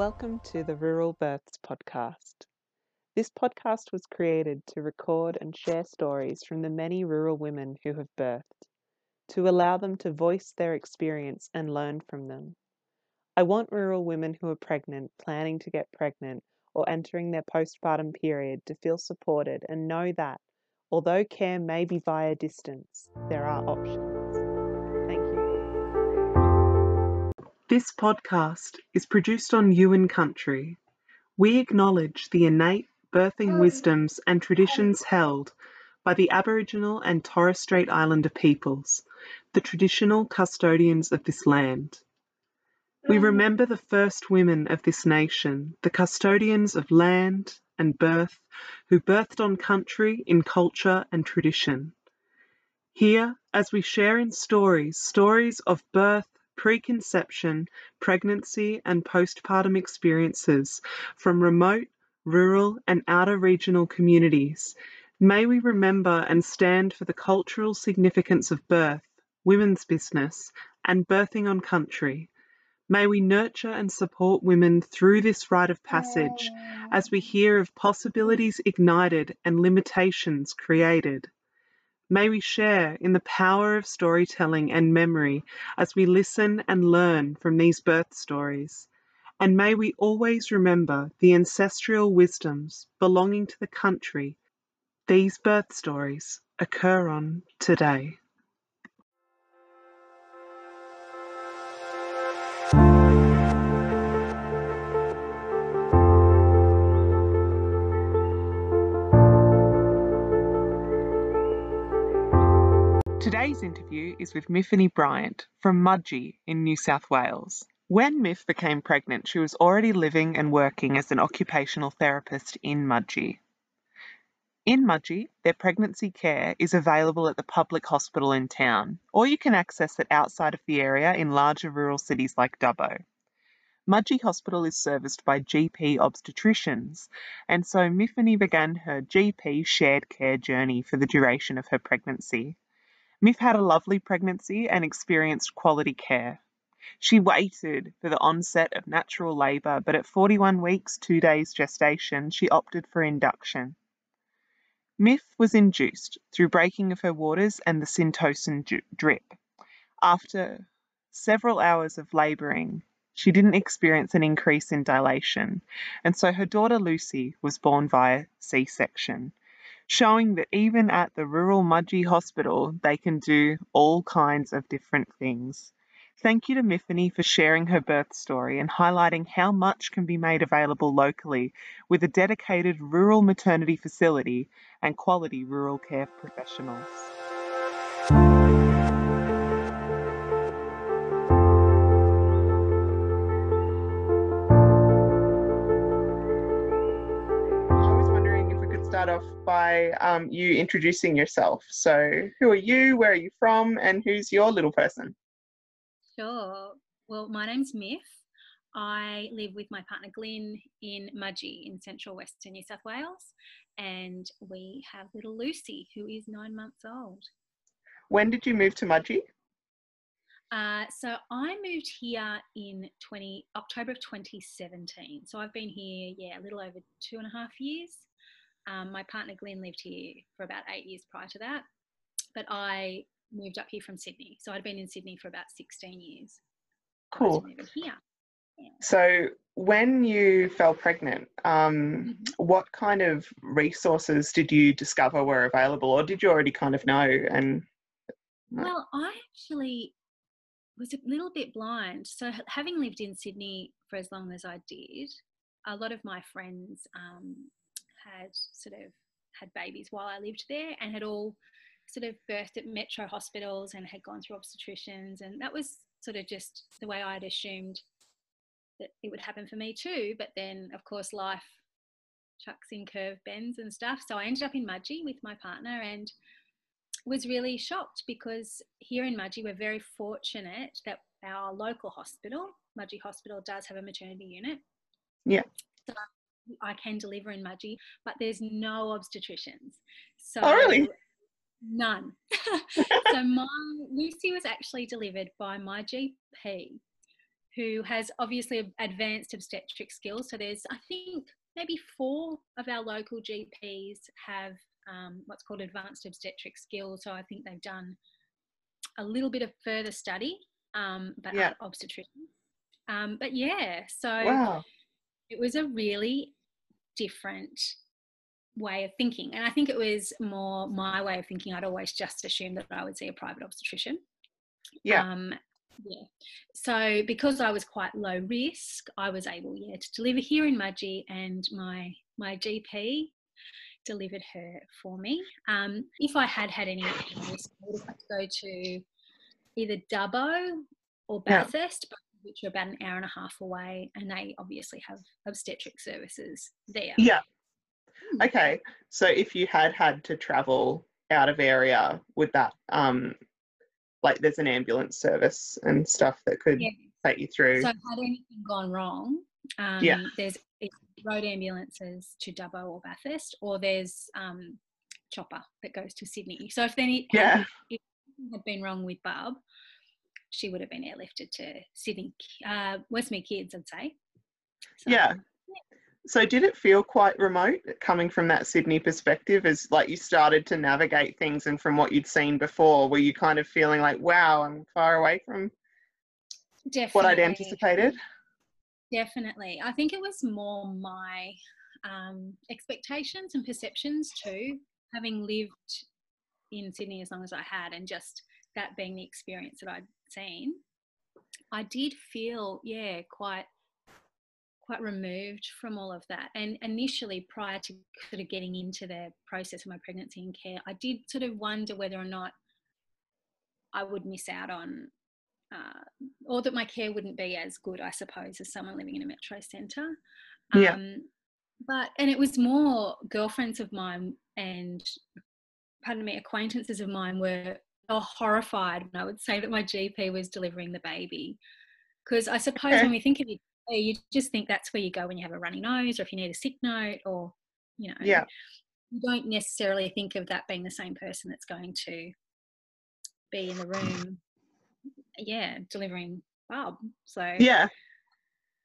Welcome to the Rural Births Podcast. This podcast was created to record and share stories from the many rural women who have birthed, to allow them to voice their experience and learn from them. I want rural women who are pregnant, planning to get pregnant, or entering their postpartum period to feel supported and know that, although care may be via distance, there are options. This podcast is produced on Yuin country. We acknowledge the innate birthing wisdoms and traditions held by the Aboriginal and Torres Strait Islander peoples, the traditional custodians of this land. We remember the first women of this nation, the custodians of land and birth, who birthed on country in culture and tradition. Here, as we share in stories, stories of birth, preconception, pregnancy, and postpartum experiences from remote, rural, and outer regional communities, may we remember and stand for the cultural significance of birth, women's business, and birthing on country May we nurture and support women through this rite of passage as we hear of possibilities ignited and limitations created. May we share in the power of storytelling and memory as we listen and learn from these birth stories. And may we always remember the ancestral wisdoms belonging to the country these birth stories occur on today. Today's interview is with Myfanwy Bryant from Mudgee in New South Wales. When Miff became pregnant, she was already living and working as an occupational therapist in Mudgee. In Mudgee, their pregnancy care is available at the public hospital in town, or you can access it outside of the area in larger rural cities like Dubbo. Mudgee Hospital is serviced by GP obstetricians, and so Miffany began her GP shared care journey for the duration of her pregnancy. Miff had a lovely pregnancy and experienced quality care. She waited for the onset of natural labour, but at 41 weeks, two days gestation, she opted for induction. Miff was induced through breaking of her waters and the Syntocin drip. After several hours of labouring, she didn't experience an increase in dilation, and so her daughter Lucy was born via C section showing that even at the rural Mudgee Hospital, they can do all kinds of different things. Thank you to Myfanwy for sharing her birth story and highlighting how much can be made available locally with a dedicated rural maternity facility and quality rural care professionals. Off by um, you introducing yourself. So, who are you? Where are you from? And who's your little person? Sure. Well, my name's Miff. I live with my partner Glyn in Mudgee in central western New South Wales, and we have little Lucy, who is nine months old. When did you move to Mudgee? Uh, so I moved here in 20 October of 2017. So I've been here, yeah, a little over two and a half years. Um, my partner Glenn lived here for about eight years prior to that, but I moved up here from Sydney. So I'd been in Sydney for about 16 years. Cool. Here. Yeah. So when you fell pregnant, um, mm-hmm. what kind of resources did you discover were available, or did you already kind of know? And well, I actually was a little bit blind. So having lived in Sydney for as long as I did, a lot of my friends um, had sort of had babies while I lived there and had all sort of birthed at metro hospitals and had gone through obstetricians. And that was sort of just the way I'd assumed that it would happen for me too. But then, of course, life chucks in curve bends and stuff. So I ended up in Mudgee with my partner and was really shocked because here in Mudgee, we're very fortunate that our local hospital, Mudgee Hospital, does have a maternity unit. Yeah. So I can deliver in Mudgee, but there's no obstetricians. So oh, really? None. so my Lucy was actually delivered by my GP who has obviously advanced obstetric skills. So there's, I think, maybe four of our local GPs have um, what's called advanced obstetric skills. So I think they've done a little bit of further study, um, but Yeah. aren't obstetricians. Um, but yeah, so Wow. it was a really different way of thinking. And I think it was more my way of thinking. I'd always just assumed that I would see a private obstetrician. Yeah. Um, yeah. So because I was quite low risk, I was able, yeah, to deliver here in Mudgee, and my my GP delivered her for me. Um, if I had had any risk, I would have had to go to either Dubbo or Bathurst, both of which are about an hour and a half away, and they obviously have obstetric services there. Yeah. Okay. So if you had had to travel out of area, would that um like there's an ambulance service and stuff that could Yeah. take you through? So had anything gone wrong, um, Yeah. there's road ambulances to Dubbo or Bathurst, or there's um, chopper that goes to Sydney. So if any Yeah. if anything had been wrong with Bub, she would have been airlifted to Sydney, uh, Westmead Kids, I'd say. So, Yeah. So did it feel quite remote coming from that Sydney perspective as like you started to navigate things and from what you'd seen before, were you kind of feeling like, wow, I'm far away from definitely. what I'd anticipated? Definitely. I think it was more my um, expectations and perceptions too, having lived in Sydney as long as I had, and just that being the experience that I'd I did feel, yeah, quite quite removed from all of that. And initially, prior to sort of getting into the process of my pregnancy and care, I did sort of wonder whether or not I would miss out on uh, or that my care wouldn't be as good, I suppose, as someone living in a metro centre. Yeah. Um, but and it was more girlfriends of mine and pardon me, acquaintances of mine were, were horrified when I would say that my GP was delivering the baby. Because I suppose Okay. when we think of it, you just think that's where you go when you have a runny nose or if you need a sick note or you know Yeah. you don't necessarily think of that being the same person that's going to be in the room yeah delivering Bub. So Yeah.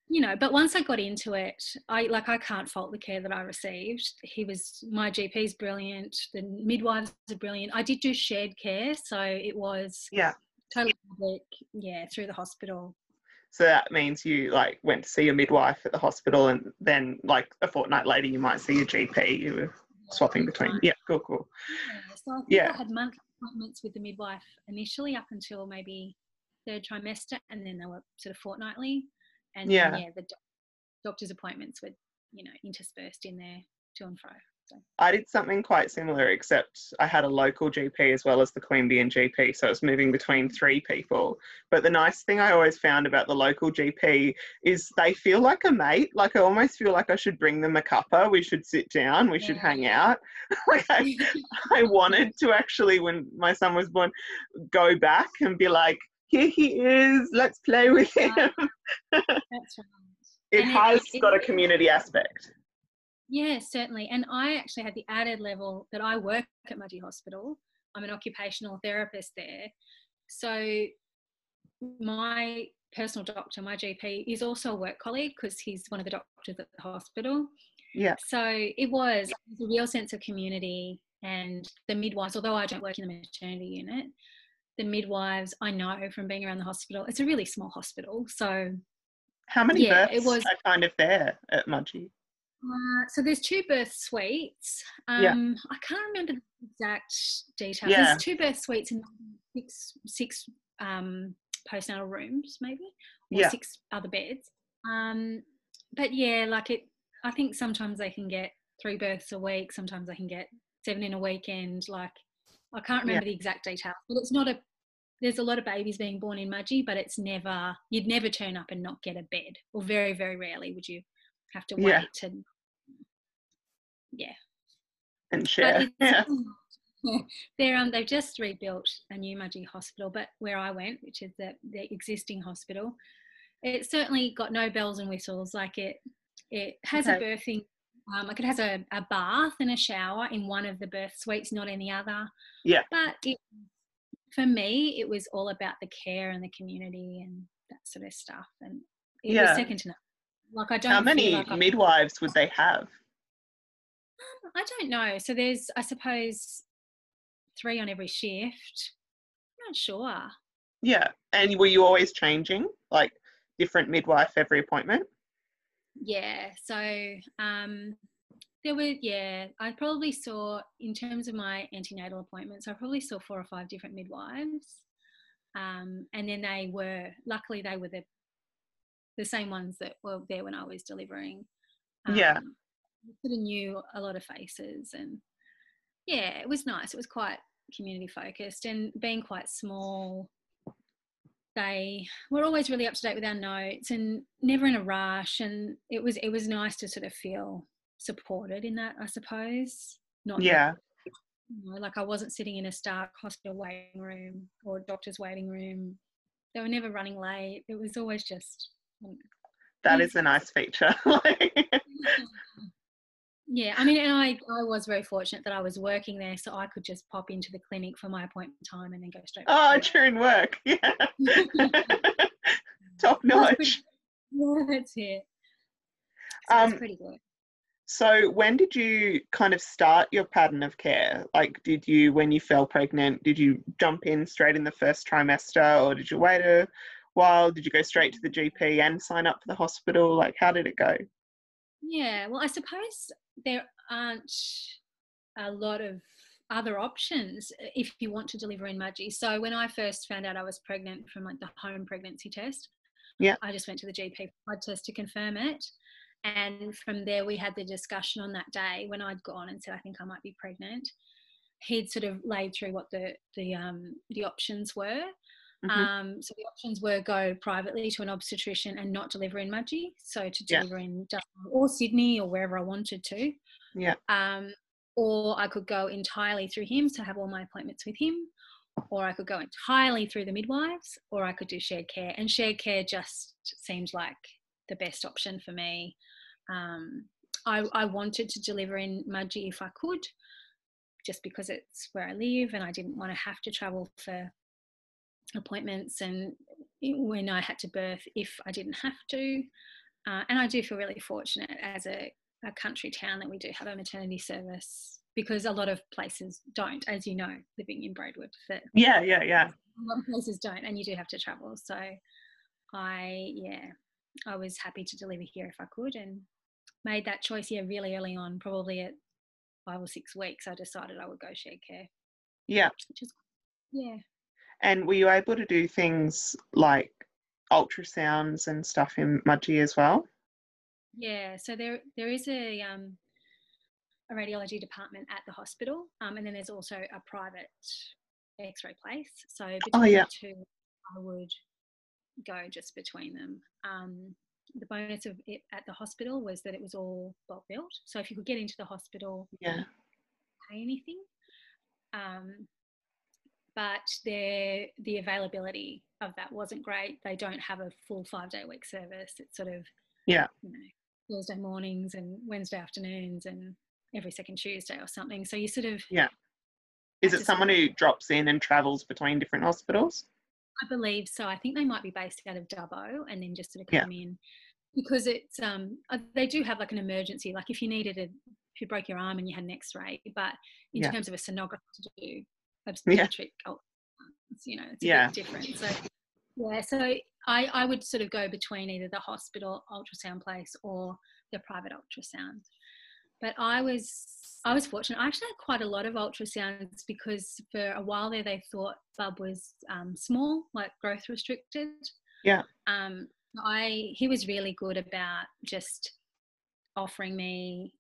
You know, but once I got into it, I like I can't fault the care that I received. He was my GP's brilliant, the midwives are brilliant. I did do shared care, so it was Yeah. totally public, yeah, through the hospital. So that means you like went to see your midwife at the hospital and then like a fortnight later you might see your GP. You were swapping between. Yeah, cool, cool. Yeah, so I Yeah. I had monthly appointments with the midwife initially up until maybe third trimester, and then they were sort of fortnightly. And Yeah. then, yeah, the doc- doctor's appointments were, you know, interspersed in there to and fro. So I did something quite similar, except I had a local GP as well as the Queanbeyan GP, so it was moving between three people. But the nice thing I always found about the local GP is they feel like a mate. Like I almost feel like I should bring them a cuppa. We should sit down. We should hang out. like I, I wanted to actually, when my son was born, go back and be like, "Here he is. Let's play with him." That's right. it And has it- got a community aspect. Yeah, certainly. And I actually had the added level that I work at Mudgee Hospital. I'm an occupational therapist there. So my personal doctor, my GP, is also a work colleague because he's one of the doctors at the hospital. Yeah. So it was, it was a real sense of community and the midwives, although I don't work in the maternity unit, the midwives I know from being around the hospital, it's a really small hospital. So How many Yeah, births it was- are kind of there at Mudgee? Uh, so there's two birth suites. Um, Yeah. I can't remember the exact details. Yeah. There's two birth suites and six six um, postnatal rooms, maybe, or Yeah. six other beds. Um, but yeah, like it. I think sometimes they can get three births a week. Sometimes they can get seven in a weekend. Like I can't Yeah. remember the exact details, but it's not a. There's a lot of babies being born in Mudgee, but it's never. You'd never turn up and not get a bed, or very very rarely would you have to wait Yeah. to yeah. And share. Yeah. they're um they've just rebuilt a new Mudgee hospital, but where I went, which is the the existing hospital, it certainly got no bells and whistles. Like it it has a birthing um, like it has a, a bath and a shower in one of the birth suites, not any other. Yeah. But it, for me, it was all about the care and the community and that sort of stuff, and it Yeah. was second to none. Like I don't. How many like midwives would they have? I don't know. So there's, I suppose, three on every shift. I'm not sure. Yeah. And were you always changing, like different midwife every appointment? Yeah. So um, there were, yeah, I probably saw, in terms of my antenatal appointments, I probably saw four or five different midwives. Um, and then they were, luckily, they were the, the same ones that were there when I was delivering. Yeah. Um, sort of knew a lot of faces and yeah, it was nice. It was quite community focused and being quite small, they were always really up to date with our notes and never in a rush. And it was it was nice to sort of feel supported in that, I suppose. Not that, Yeah. you know, like I wasn't sitting in a stark hospital waiting room or doctor's waiting room. They were never running late. It was always just um, That is a nice feature. Yeah, I mean, and I, I was very fortunate that I was working there, so I could just pop into the clinic for my appointment time and then go straight. oh, during work. Yeah. Top notch. pretty- Yeah, that's it. So Um, pretty good. So, when did you kind of start your pattern of care? Like, did you, when you fell pregnant, did you jump in straight in the first trimester or did you wait a while? Did you go straight to the GP and sign up for the hospital? Like, how did it go? Yeah, well, I suppose there aren't a lot of other options if you want to deliver in Mudgee. So when I first found out I was pregnant from like the home pregnancy test, Yeah. I just went to the GP blood test to confirm it. And from there, we had the discussion on that day when I'd gone and said, I think I might be pregnant. He'd sort of laid through what the the um, the options were. Mhm. Um, so the options were go privately to an obstetrician and not deliver in Mudgee. So to Yeah. deliver in Dubbo or Sydney or wherever I wanted to. Yeah. Um, or I could go entirely through him, so have all my appointments with him. Or I could go entirely through the midwives, or I could do shared care. And shared care just seemed like the best option for me. Um, I, I wanted to deliver in Mudgee if I could, just because it's where I live and I didn't want to have to travel for appointments and when I had to birth if I didn't have to. Uh, and I do feel really fortunate as a, a country town that we do have a maternity service because a lot of places don't, as you know, living in Braidwood, that Yeah, yeah, yeah. a lot of places don't, and you do have to travel. So I, yeah, I was happy to deliver here if I could and made that choice, yeah, really early on, probably at five or six weeks. I decided I would go shared care, Yeah. which is, yeah. And were you able to do things like ultrasounds and stuff in Mudgee as well? Yeah, so there there is a um, a radiology department at the hospital, um, and then there's also a private X-ray place. So between Oh, yeah. the two, I would go just between them. Um, the bonus of it at the hospital was that it was all bulk billed, so if you could get into the hospital, Yeah. pay anything. Um, but their the availability of that wasn't great. They don't have a full five day week service. It's sort of Yeah. you know Thursday mornings and Wednesday afternoons and every second Tuesday or something. So you sort of Yeah. Is it someone who drops in and travels between different hospitals? I believe so. I think they might be based out of Dubbo and then just sort of Yeah. come in because it's um uh, they do have like an emergency. Like if you needed a if you broke your arm and you had an X-ray, but in Yeah. terms of a sonographer to do obstetric, ultrasounds, you know, it's a Yeah. bit different. So yeah, so I I would sort of go between either the hospital ultrasound place or the private ultrasound. But I was I was fortunate. I actually had quite a lot of ultrasounds because for a while there they thought Bub was um, small, like growth restricted. Yeah. Um, I he was really good about just offering me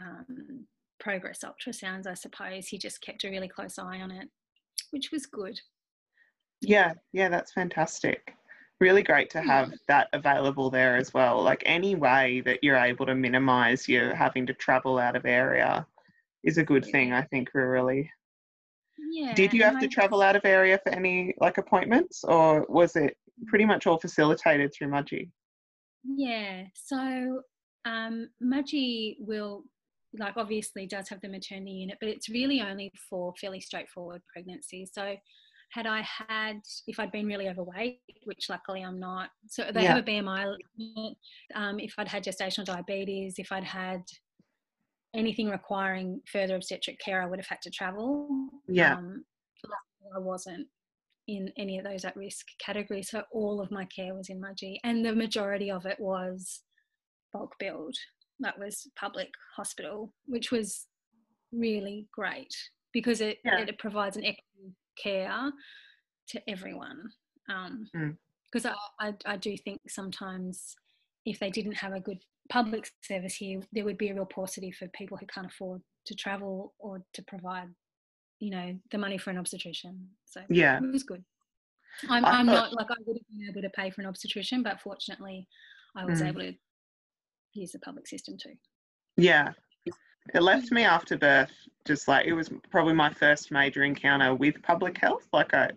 um, progress ultrasounds. I suppose he just kept a really close eye on it, which was good. Yeah, yeah, that's fantastic. Really great to have that available there as well. Like any way that you're able to minimize your having to travel out of area is a good thing, I think, really. Yeah. Did you have to I- travel out of area for any like appointments or was it pretty much all facilitated through Mudgee? Yeah. So um, Mudgee will, like, obviously does have the maternity unit, but it's really only for fairly straightforward pregnancies. So had I had, if I'd been really overweight, which luckily I'm not, so they Yeah. have a BMI limit, um, if I'd had gestational diabetes, if I'd had anything requiring further obstetric care, I would have had to travel. Yeah. Um, luckily I wasn't in any of those at risk categories, so all of my care was in Mudgee, and the majority of it was bulk billed. That was public hospital, which was really great because it, Yeah. it provides an equity care to everyone. Mm. Because I, I, I do think sometimes if they didn't have a good public service here, there would be a real paucity for people who can't afford to travel or to provide, you know, the money for an obstetrician. So Yeah. it was good. I'm, I'm not like I would have been able to pay for an obstetrician, but fortunately, I was Mm. able to use the public system too. Yeah. It left me after birth just like it was probably my first major encounter with public health. Like I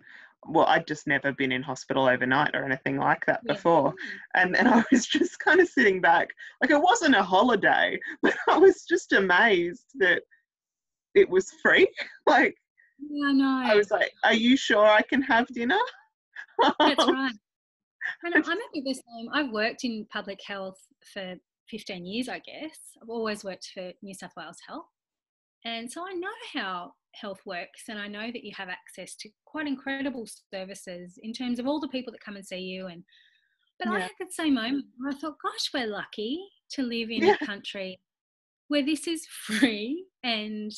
well, I'd just never been in hospital overnight or anything like that Yeah. before. And and I was just kind of sitting back. Like it wasn't a holiday, but I was just amazed that it was free. Like Yeah, I know. I was like, Are you sure I can have dinner? That's right. And I'm a bit the same. I've worked in public health for 15 years, I guess. I've always worked for New South Wales Health. And so I know how health works, and I know that you have access to quite incredible services in terms of all the people that come and see you. And but I Yeah. had the same moment. where I thought, gosh, we're lucky to live in Yeah. a country where this is free, and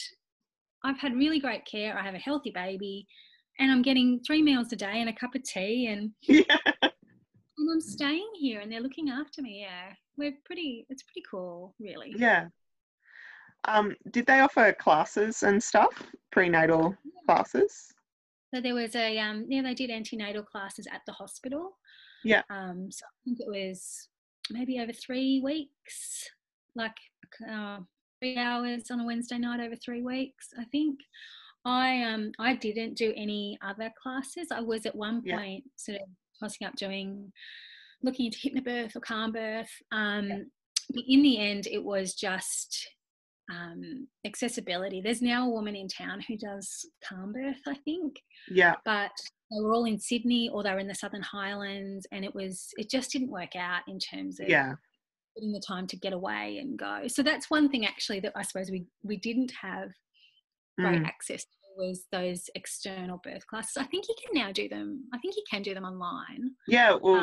I've had really great care. I have a healthy baby, and I'm getting three meals a day and a cup of tea, and yeah. And I'm staying here and they're looking after me. Yeah, we're pretty. It's pretty cool, really. Yeah. Um, did they offer classes and stuff? Prenatal classes? So there was a um, yeah, they did antenatal classes at the hospital. Yeah. Um, so I think it was maybe over three weeks, like uh, three hours on a Wednesday night over three weeks. I think. I um I didn't do any other classes. I was at one Yeah. point sort of tossing up doing looking into hypnobirth or calm birth. Um, but in the end, it was just um, accessibility. There's now a woman in town who does calm birth, I think, Yeah. but they were all in Sydney or they were in the Southern Highlands, and it was it just didn't work out in terms of Yeah. getting the time to get away and go. So that's one thing actually that I suppose we we didn't have great Mm. access to was those external birth classes. I think you can now do them. I think you can do them online. Yeah. Well,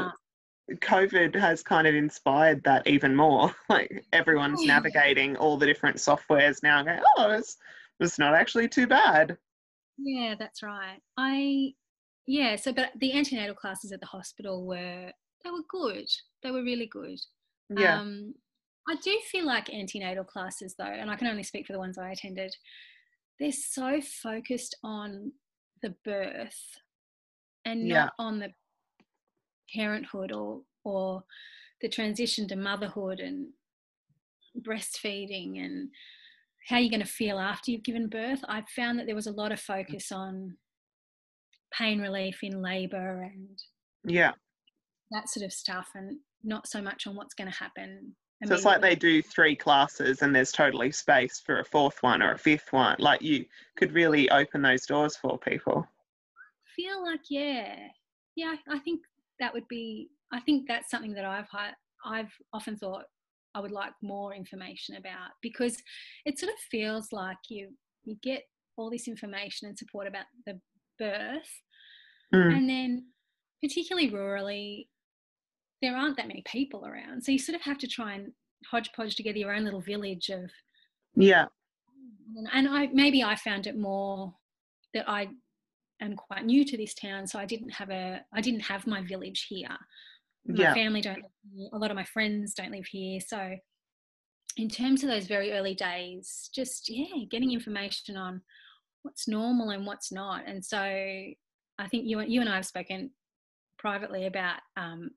Uh, COVID has kind of inspired that even more. Like everyone's Yeah. navigating all the different softwares now and going, oh, it's, it's not actually too bad. Yeah, that's right. I yeah, so but the antenatal classes at the hospital were they were good. They were really good. Yeah. Um I do feel like antenatal classes though, and I can only speak for the ones I attended, they're so focused on the birth and Yeah. not on the parenthood or or the transition to motherhood and breastfeeding and how you're going to feel after you've given birth. I found that there was a lot of focus on pain relief in labor and yeah. that sort of stuff and not so much on what's going to happen. So it's like they do three classes and there's totally space for a fourth one or a fifth one. Like you could really open those doors for people. feel like yeah yeah i think that would be i think that's something that i've i've often thought i would like more information about because it sort of feels like you you get all this information and support about the birth Mm. and then particularly rurally there aren't that many people around so you sort of have to try and hodgepodge together your own little village of Yeah. and- I maybe I found it more that I am quite new to this town, so I didn't have a I didn't have my village here. My Yeah. family don't live here. A lot of my friends don't live here, so in terms of those very early days, just yeah, getting information on what's normal and what's not, and so I think you you and I have spoken privately about um,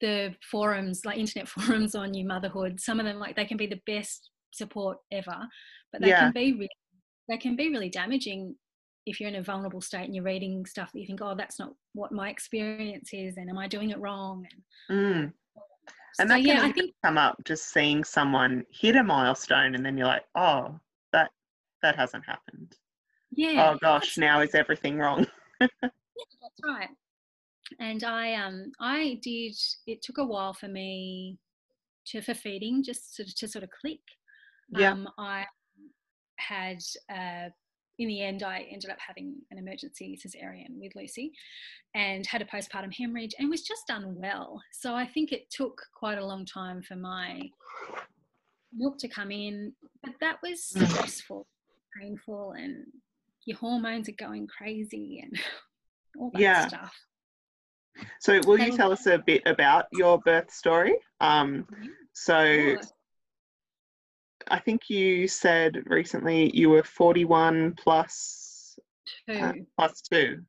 the forums, like internet forums on new motherhood. Some of them, like they can be the best support ever, but they Yeah. can be really, they can be really damaging if you're in a vulnerable state and you're reading stuff that you think, oh, that's not what my experience is, and am I doing it wrong? And Mm. And so, that can yeah, I think come up just seeing someone hit a milestone and then you're like, oh, that that hasn't happened. yeah. oh gosh, now is everything wrong? yeah, that's right. And I um I did. It took a while for me to for feeding just to, to sort of click. Yeah. Um, I had uh, in the end, I ended up having an emergency cesarean with Lucy and had a postpartum hemorrhage and was just unwell. So I think it took quite a long time for my milk to come in, but that was Mm. stressful, painful, and your hormones are going crazy and all that Yeah. stuff. So, will you tell us a bit about your birth story? Um, so. I think you said recently you were 41 plus, uh, Two. plus two.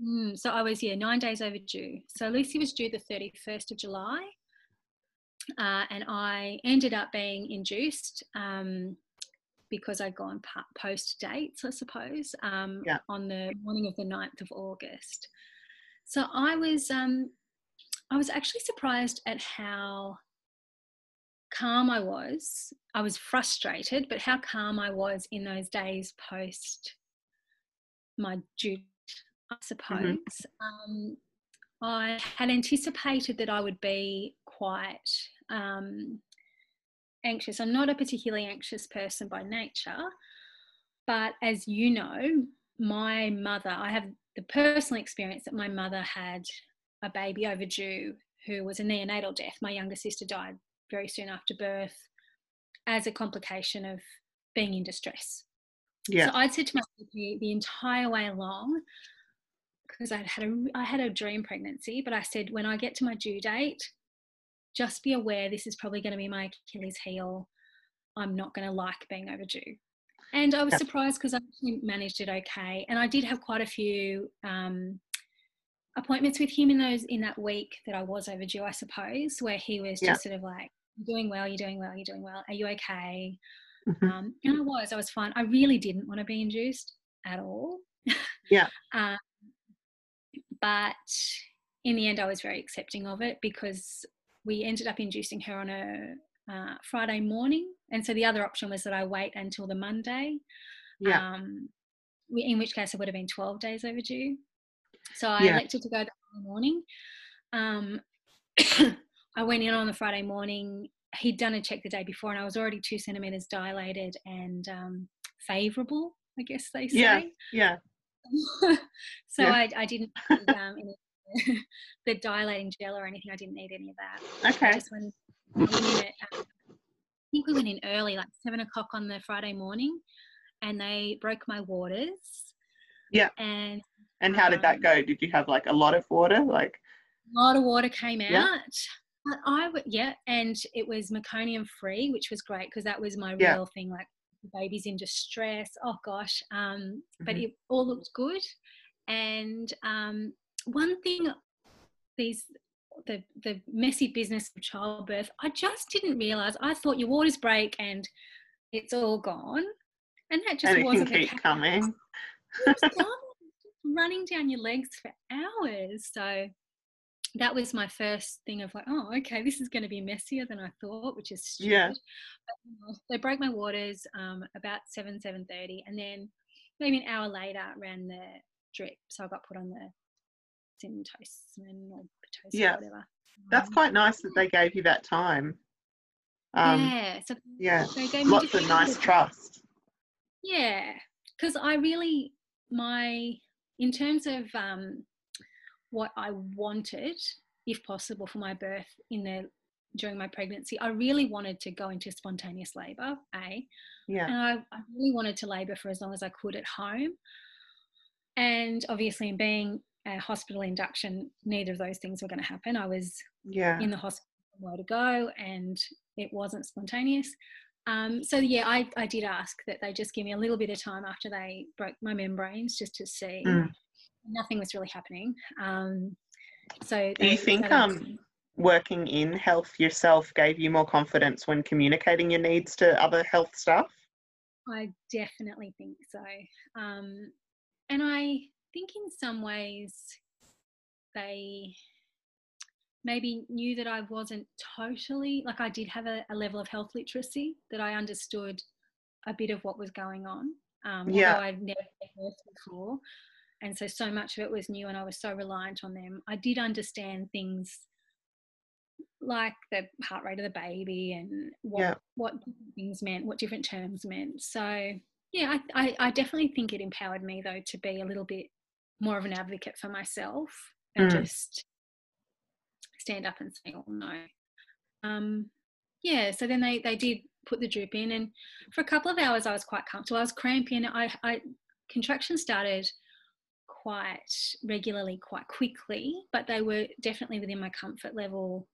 Mm, so I was, yeah, nine days overdue. So Lucy was due the 31st of July. Uh, and I ended up being induced um, because I'd gone post dates, I suppose, um, Yeah. on the morning of the 9th of August. So I was, um, I was actually surprised at how calm I was. I was frustrated, but how calm I was in those days post my due I suppose. Um, I had anticipated that I would be quite um, anxious. I'm not a particularly anxious person by nature, but as you know, my mother, I have the personal experience that my mother had a baby overdue who was a neonatal death. My younger sister died very soon after birth as a complication of being in distress. Yeah. So I'd said to my GP the entire way along, because I'd had a I had a dream pregnancy, but I said when I get to my due date, just be aware this is probably going to be my Achilles heel. I'm not going to like being overdue. And I was Yeah. surprised because I managed it okay, and I did have quite a few um, appointments with him in those in that week that I was overdue, I suppose, where he was Yeah. just sort of like, "You're doing well, you're doing well, you're doing well. Are you okay?" Mhm. Um, and I was, I was fine. I really didn't want to be induced at all. Yeah. um, but in the end, I was very accepting of it because we ended up inducing her on a uh, Friday morning. And so the other option was that I wait until the Monday, Yeah. um, in which case I would have been 12 days overdue. So I Yeah. elected to go the morning. Um, I went in on the Friday morning. He'd done a check the day before, and I was already two centimeters dilated and um, favourable, I guess they say. Yeah. Yeah. so Yeah. I, I didn't need um, any, the dilating gel or anything. I didn't need any of that. I Okay. just went, in at, um, I think we went in early, like seven o'clock on the Friday morning, and they broke my waters. Yeah. And And how did that Um, go? Did you have like a lot of water? Like, a lot of water came out. Yeah. But I w- yeah, and it was meconium free, which was great because that was my Yeah. real thing. Like the baby's in distress. Oh gosh, um, but Mhm. it all looked good. And um, one thing, these the the messy business of childbirth, I just didn't realize. I thought your waters break and it's all gone, and that just and wasn't the keep case coming. running down your legs for hours. So that was my first thing of like, oh, okay, this is going to be messier than I thought, which is stupid. Yeah. But, you they broke my waters um, about seven seven thirty, and then maybe an hour later ran the drip, so I got put on the syntocin or Yeah. whatever. That's Um, quite nice that they gave you that time. Um, yeah. So yeah. they gave me Lots of nice little- trust. Yeah, because I really my in terms of um, what I wanted, if possible, for my birth in the during my pregnancy, I really wanted to go into spontaneous labour. A, Yeah. and I, I really wanted to labour for as long as I could at home. And obviously, in being a hospital induction, neither of those things were going to happen. I was Yeah. in the hospital where to go and it wasn't spontaneous um, so yeah I, I did ask that they just give me a little bit of time after they broke my membranes just to see Mm. nothing was really happening um, so Do you think, um, Working in health yourself gave you more confidence when communicating your needs to other health staff? I definitely think so um, and I think in some ways they maybe knew that I wasn't totally like I did have a, a level of health literacy that I understood a bit of what was going on. Um, Yeah. Although I've never been birth before, and so so much of it was new and i was so reliant on them i did understand things like the heart rate of the baby and what yeah. what things meant what different terms meant so yeah I, I, I definitely think it empowered me though to be a little bit more of an advocate for myself and mm. just stand up and say oh no. Um yeah so then they they did put the drip in and for a couple of hours i was quite comfortable. I was cramping i i contractions started quite regularly quite quickly but they were definitely within my comfort level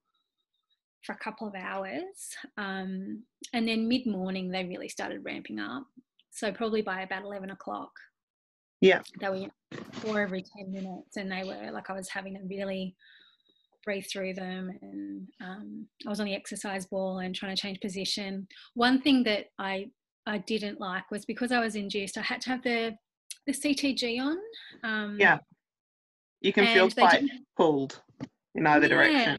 for a couple of hours. Um, and then mid-morning they really started ramping up. So probably by about 11 o'clock yeah. They were you know, four every 10 minutes and they were like i was having to really breathe through them and um, i was on the exercise ball and trying to change position. One thing that i i didn't like was because i was induced i had to have the the ctg on um, yeah. You can feel quite pulled in either yeah, direction.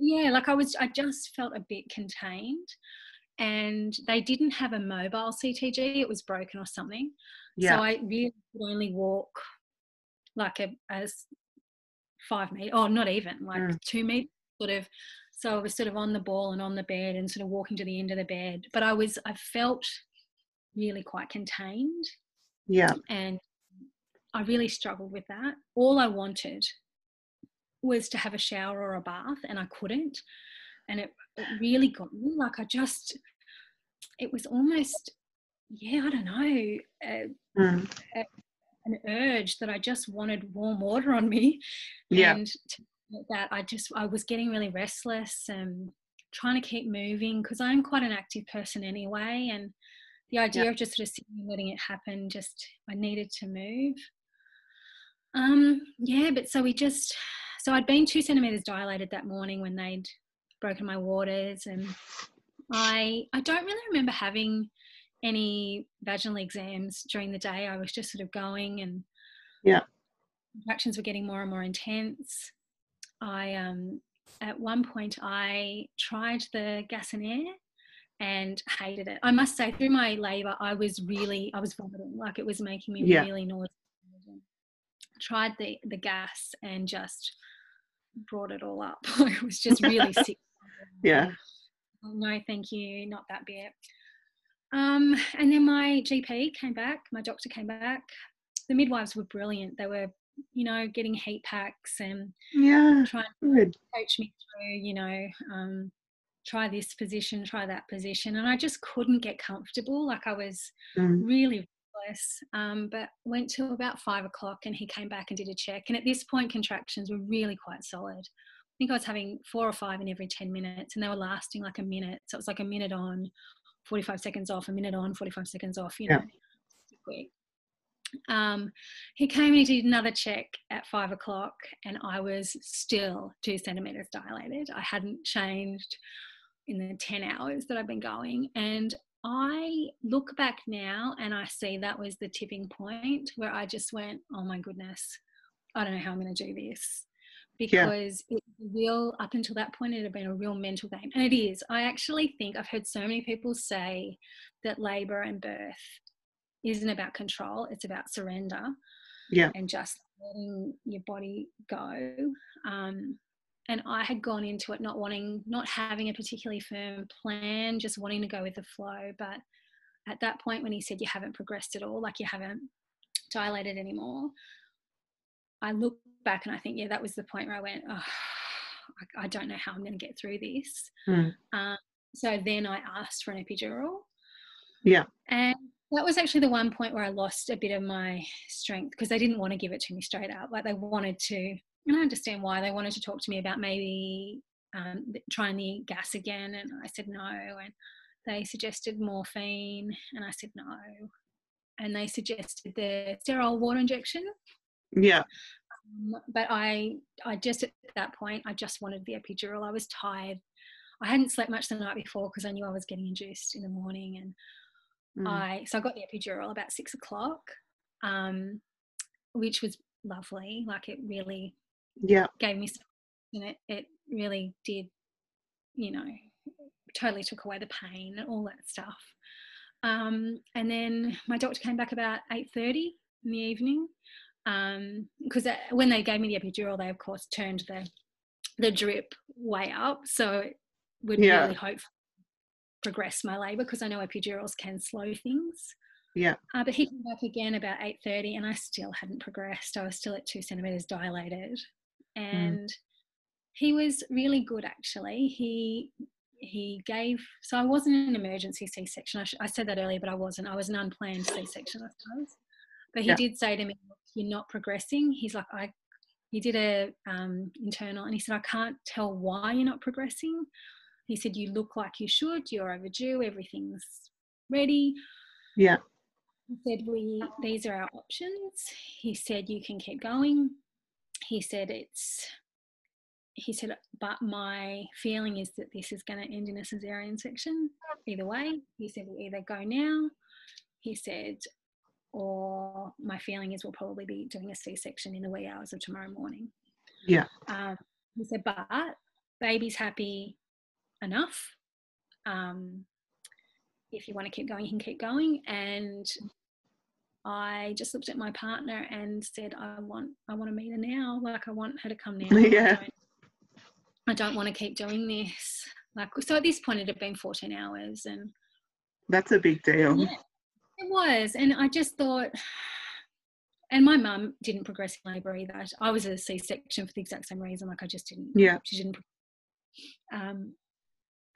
Yeah like i was i just felt a bit contained and they didn't have a mobile ctg it was broken or something yeah. so i really could only walk like a as five meter or not even like mm. two meters sort of so i was sort of on the ball and on the bed and sort of walking to the end of the bed but i was i felt really quite contained yeah and i really struggled with that all i wanted was to have a shower or a bath and I couldn't. And it, it really got me like I just, it was almost, yeah, I don't know, mm. a, an urge that I just wanted warm water on me. Yeah. And that I just, I was getting really restless and trying to keep moving because I'm quite an active person anyway. And the idea yeah. of just sort of sitting and letting it happen, just, I needed to move. Um, yeah, but so we just, so I'd been two centimeters dilated that morning when they'd broken my waters, and I I don't really remember having any vaginal exams during the day. I was just sort of going, and yeah, contractions were getting more and more intense. I um at one point I tried the gas and air and hated it. I must say, through my labour, I was really, I was vomiting, like it was making me yeah. really nauseous. Tried the the gas and just brought it all up. I was just really sick. Yeah. Oh, no, thank you, not that bit. Um, and then my GP came back, my doctor came back. The midwives were brilliant. They were, you know, getting heat packs and yeah, trying to coach me through, you know, um, try this position, try that position. And I just couldn't get comfortable. Like I was mm. really um, but went till about five o'clock and he came back and did a check. And at this point, contractions were really quite solid. I think I was having four or five in every 10 minutes and they were lasting like a minute. So it was like a minute on, 45 seconds off, a minute on, 45 seconds off, you know, yeah. Um, he came and he did another check at five o'clock, and I was still two centimeters dilated. I hadn't changed in the 10 hours that I've been going. And I look back now and I see that was the tipping point where I just went, oh my goodness, I don't know how I'm going to do this. Because yeah. it real up until that point it had been a real mental game. And it is. I actually think I've heard so many people say that labor and birth isn't about control, it's about surrender. Yeah. And just letting your body go. Um, and I had gone into it not wanting, not having a particularly firm plan, just wanting to go with the flow. But at that point, when he said, You haven't progressed at all, like you haven't dilated anymore, I look back and I think, Yeah, that was the point where I went, Oh, I, I don't know how I'm going to get through this. Mm. Um, so then I asked for an epidural. Yeah. And that was actually the one point where I lost a bit of my strength because they didn't want to give it to me straight up. Like they wanted to and I understand why they wanted to talk to me about maybe um, trying the gas again, and I said no. And they suggested morphine, and I said no. And they suggested the sterile water injection. Yeah. Um, but I, I just at that point, I just wanted the epidural. I was tired. I hadn't slept much the night before because I knew I was getting induced in the morning, and mm. I so I got the epidural about six o'clock, um, which was lovely. Like it really yeah gave me and it, it really did you know totally took away the pain and all that stuff um, and then my doctor came back about 8.30 in the evening because um, when they gave me the epidural, they of course turned the the drip way up, so it would yeah. really hope progress my labour because I know epidurals can slow things. Yeah. Uh, but he came back again about eight thirty, and I still hadn't progressed. I was still at two centimeters dilated, hmm. and mm. he was really good actually. He he gave so I wasn't an emergency C section. I, sh- I said that earlier, but I wasn't. I was an unplanned C section, I suppose. But he yeah. did say to me, "You're not progressing." He's like, "I." He did a um, internal, and he said, "I can't tell why you're not progressing." He said, "You look like you should. You're overdue. Everything's ready." Yeah. He said, "We these are our options." He said, "You can keep going." He said, "It's." He said, "But my feeling is that this is going to end in a cesarean section. Either way." He said, "We either go now." He said, or my feeling is we'll probably be doing a C-section in the wee hours of tomorrow morning. Yeah. Um, he said, but baby's happy enough. Um, if you want to keep going, you can keep going. And I just looked at my partner and said, I want, I want to meet her now. Like I want her to come now. Yeah. I don't, I don't want to keep doing this. Like so, at this point, it had been 14 hours, and that's a big deal. Yeah, it was, and I just thought, and my mum didn't progress in labour either. I was a C-section for the exact same reason. Like I just didn't. Yeah. She didn't. Um,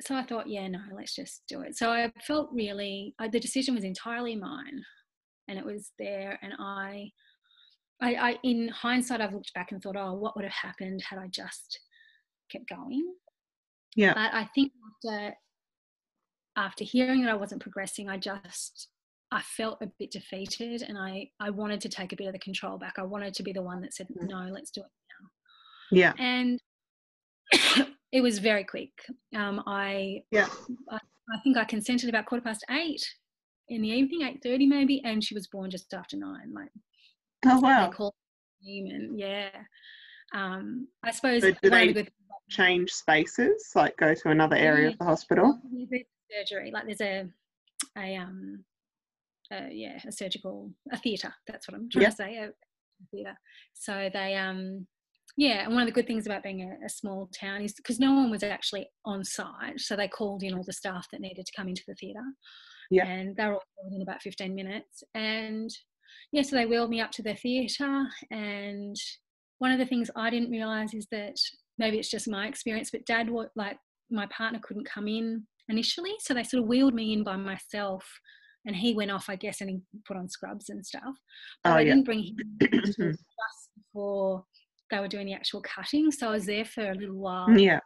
so I thought, yeah, no, let's just do it. So I felt really, I, the decision was entirely mine, and it was there. And I, I, I, in hindsight, I've looked back and thought, oh, what would have happened had I just kept going? Yeah. But I think after, after hearing that I wasn't progressing, I just I felt a bit defeated and I, I wanted to take a bit of the control back. I wanted to be the one that said, mm. no, let's do it now. Yeah. And it was very quick. Um, I, yeah. I, I, think I consented about quarter past eight in the evening, 8.30 maybe, and she was born just after nine. Like, oh, wow. And yeah. Um, I suppose. So do they good change spaces, like go to another area yeah. of the hospital? Surgery, like there's a, a um, yeah, a surgical, a theatre. That's what I'm trying to say, a, a theatre. So they, um, yeah, and one of the good things about being a, a small town is because no one was actually on site, so they called in all the staff that needed to come into the theatre. Yeah. And they were all within about 15 minutes. And yeah, so they wheeled me up to the theatre. And one of the things I didn't realise is that maybe it's just my experience, but dad, like my partner couldn't come in initially. So they sort of wheeled me in by myself and he went off, I guess, and he put on scrubs and stuff. But oh, I yeah. didn't bring him just before they were doing the actual cutting, so I was there for a little while. Yeah,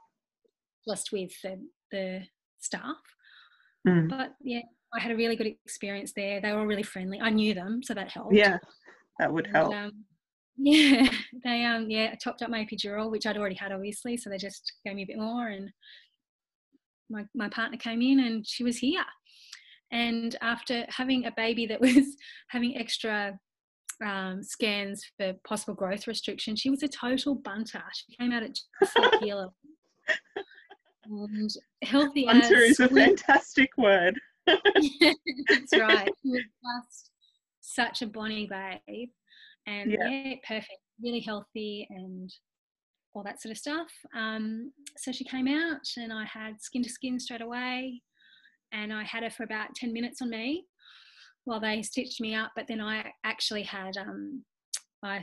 just with the the staff. Mm. But yeah, I had a really good experience there. They were all really friendly. I knew them, so that helped. Yeah, that would help. And, um, yeah, they um yeah topped up my epidural, which I'd already had obviously, so they just gave me a bit more and my, my partner came in and she was here and after having a baby that was having extra um, scans for possible growth restriction, she was a total bunter. She came out at four kilo. And healthy bunter as is a fantastic word. that's right. She was just such a bonny babe. And yeah. yeah, perfect. Really healthy and all that sort of stuff. Um, so she came out and I had skin to skin straight away and I had her for about 10 minutes on me while they stitched me up. But then I actually had, um, I,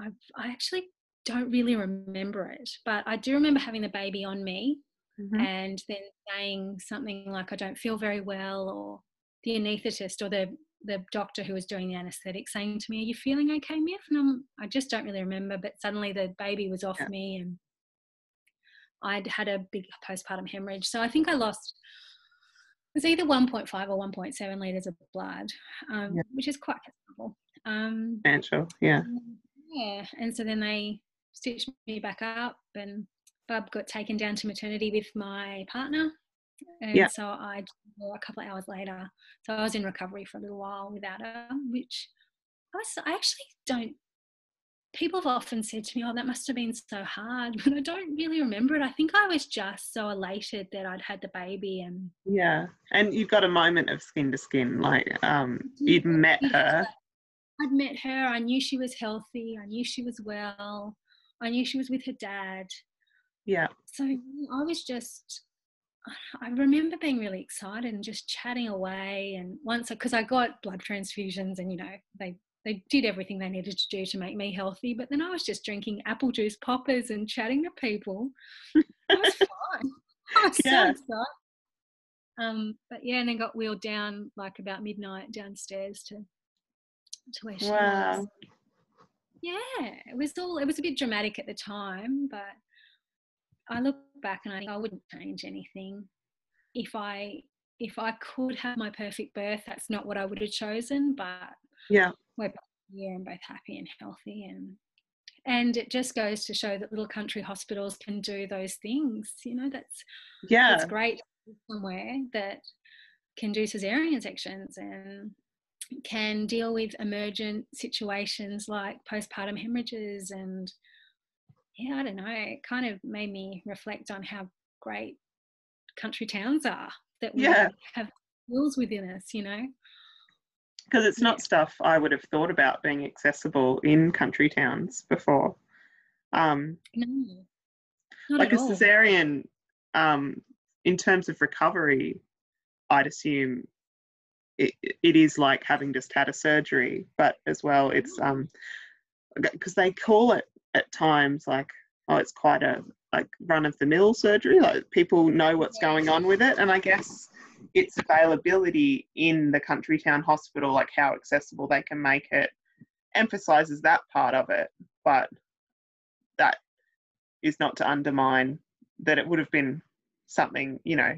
I, I actually don't really remember it, but I do remember having the baby on me mm-hmm. and then saying something like, I don't feel very well, or the anaesthetist or the the doctor who was doing the anaesthetic saying to me, Are you feeling okay, Miff? And I'm, I just don't really remember, but suddenly the baby was off yeah. me and I'd had a big postpartum hemorrhage. So I think I lost was either 1.5 or 1.7 litres of blood, um, yeah. which is quite considerable. Um, Substantial, yeah. Yeah, and so then they stitched me back up, and Bub got taken down to maternity with my partner. And yeah. so I, a couple of hours later, so I was in recovery for a little while without her, which I was, I actually don't people have often said to me, Oh, that must have been so hard, but I don't really remember it. I think I was just so elated that I'd had the baby and Yeah. And you've got a moment of skin to skin, like um you'd met her I'd met her. I knew she was healthy. I knew she was well. I knew she was with her dad. Yeah. So I was just, I remember being really excited and just chatting away. And once, because I got blood transfusions and, you know, they, they did everything they needed to do to make me healthy. But then I was just drinking apple juice poppers and chatting to people. It was fine. I was Yeah. so excited. Um, but yeah, and then got wheeled down like about midnight downstairs to to where she Wow. was. Yeah, it was all it was a bit dramatic at the time, but I look back and I think I wouldn't change anything. If I if I could have my perfect birth, that's not what I would have chosen, but Yeah. We're both here and both happy and healthy and and it just goes to show that little country hospitals can do those things. You know, that's Yeah. it's great somewhere that can do cesarean sections and can deal with emergent situations like postpartum hemorrhages and yeah i don't know it kind of made me reflect on how great country towns are that we Yeah. have skills within us you know Because it's not stuff I would have thought about being accessible in country towns before. Um, no. Not like a cesarean, um, in terms of recovery, I'd assume it, it is like having just had a surgery, but as well, it's um, because they call it at times like, oh, it's quite a like run of the mill surgery. Like people know what's going on with it, and I guess its availability in the country town hospital, like how accessible they can make it, emphasizes that part of it. But that is not to undermine that it would have been something, you know,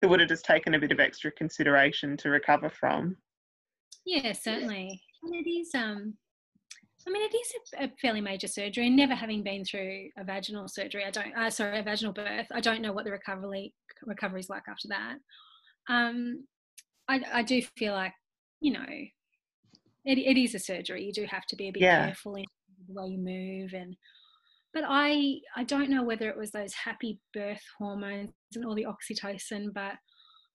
that would have just taken a bit of extra consideration to recover from. Yeah, certainly. And it is um I mean it is a, a fairly major surgery and never having been through a vaginal surgery, I don't uh, sorry, a vaginal birth, I don't know what the recovery recovery is like after that. Um I I do feel like, you know, it, it is a surgery. You do have to be a bit Yeah. careful in the way you move and but I I don't know whether it was those happy birth hormones and all the oxytocin, but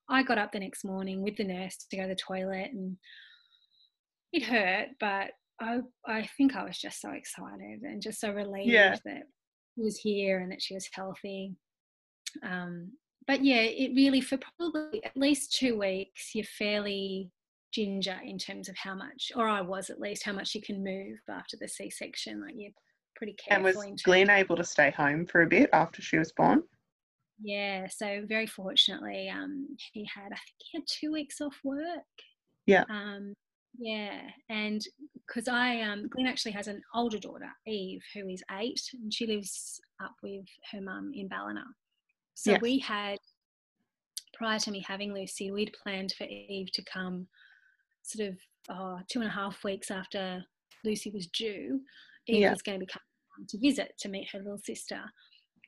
I got up the next morning with the nurse to go to the toilet and it hurt, but I I think I was just so excited and just so relieved Yeah. that she was here and that she was healthy. Um, but yeah, it really for probably at least two weeks you're fairly ginger in terms of how much, or I was at least, how much you can move after the C-section. Like you're pretty careful. And was Glenn able to stay home for a bit after she was born? Yeah, so very fortunately, um, he had I think he had two weeks off work. Yeah. Um, yeah, and because I um, Glenn actually has an older daughter, Eve, who is eight, and she lives up with her mum in Ballina. So Yes. we had prior to me having Lucy, we'd planned for Eve to come sort of oh, two and a half weeks after Lucy was due. Eve Yeah. was going to be coming to visit to meet her little sister.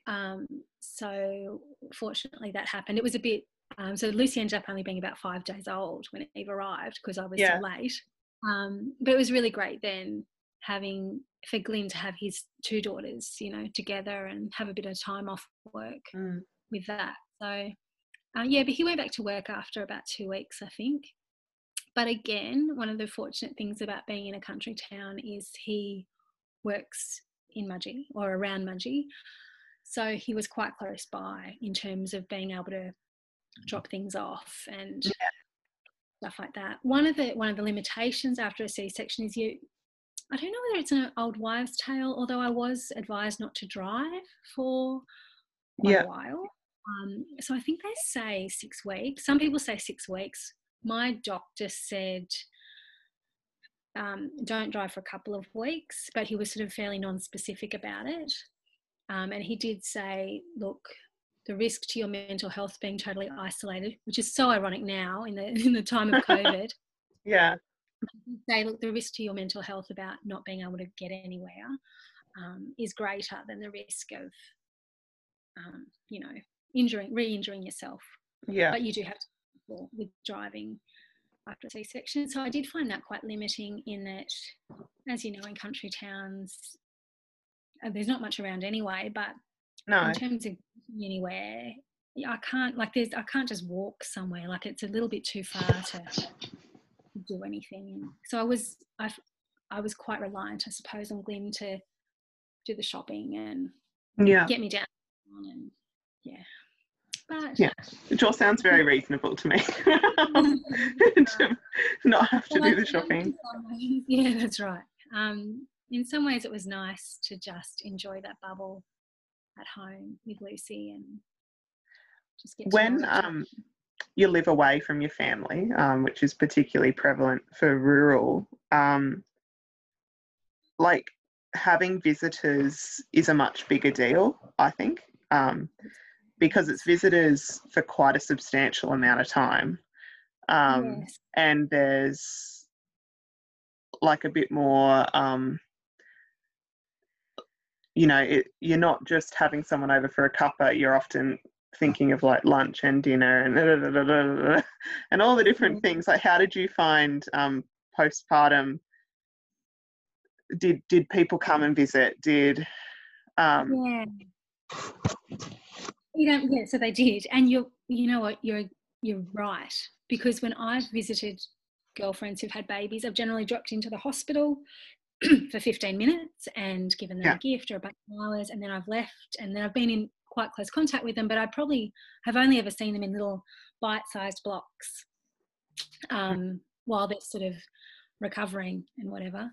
Um, so fortunately that happened. It was a bit, um, so Lucy ended up only being about five days old when Eve arrived because I was Yeah. so late. Um, but it was really great then having for Glenn to have his two daughters, you know, together and have a bit of time off work Mm. With that. So, uh, yeah, but he went back to work after about two weeks, I think. But again, one of the fortunate things about being in a country town is he works in Mudgee or around Mudgee. So he was quite close by in terms of being able to drop things off and stuff like that. One of the one of the limitations after a C-section is you I don't know whether it's an old wives' tale, although I was advised not to drive for Yeah. a while. Um, so I think they say six weeks. Some people say six weeks. My doctor said um, don't drive for a couple of weeks, but he was sort of fairly non-specific about it. Um, and he did say, look, the risk to your mental health being totally isolated, which is so ironic now in the in the time of COVID Yeah. He say, look, the risk to your mental health about not being able to get anywhere um, is greater than the risk of, um, you know, injuring, re-injuring yourself. Yeah. But you do have to be with driving after a C-section. So I did find that quite limiting in that, as you know, in country towns, uh, there's not much around anyway. But No. in terms of anywhere, I can't like there's I can't just walk somewhere. Like it's a little bit too far to do anything. So I was I I was quite reliant, I suppose, on Glenn to do the shopping and Yeah. get me down and yeah. But Yeah. Which all sounds very reasonable to me. to not have to Well, do the I think in shopping. ways- Yeah, that's right. Um, in some ways, it was nice to just enjoy that bubble at home with Lucy and just get to When know each other. um, you live away from your family, um, which is particularly prevalent for rural, um, like having visitors is a much bigger deal, I think, um, because it's visitors for quite a substantial amount of time. Um, yes, and there's like a bit more um you know it, you're not just having someone over for a cuppa you're often thinking of like lunch and dinner and and all the different things. Like how did you find um postpartum? Did did people come and visit? Did um yeah. You don't, yeah, so they did, and you're, you know what, you're, you're right. Because when I've visited girlfriends who've had babies, I've generally dropped into the hospital for 15 minutes and given them Yeah. a gift or a bunch of flowers, and then I've left, and then I've been in quite close contact with them, but I probably have only ever seen them in little bite-sized blocks um, while they're sort of recovering and whatever.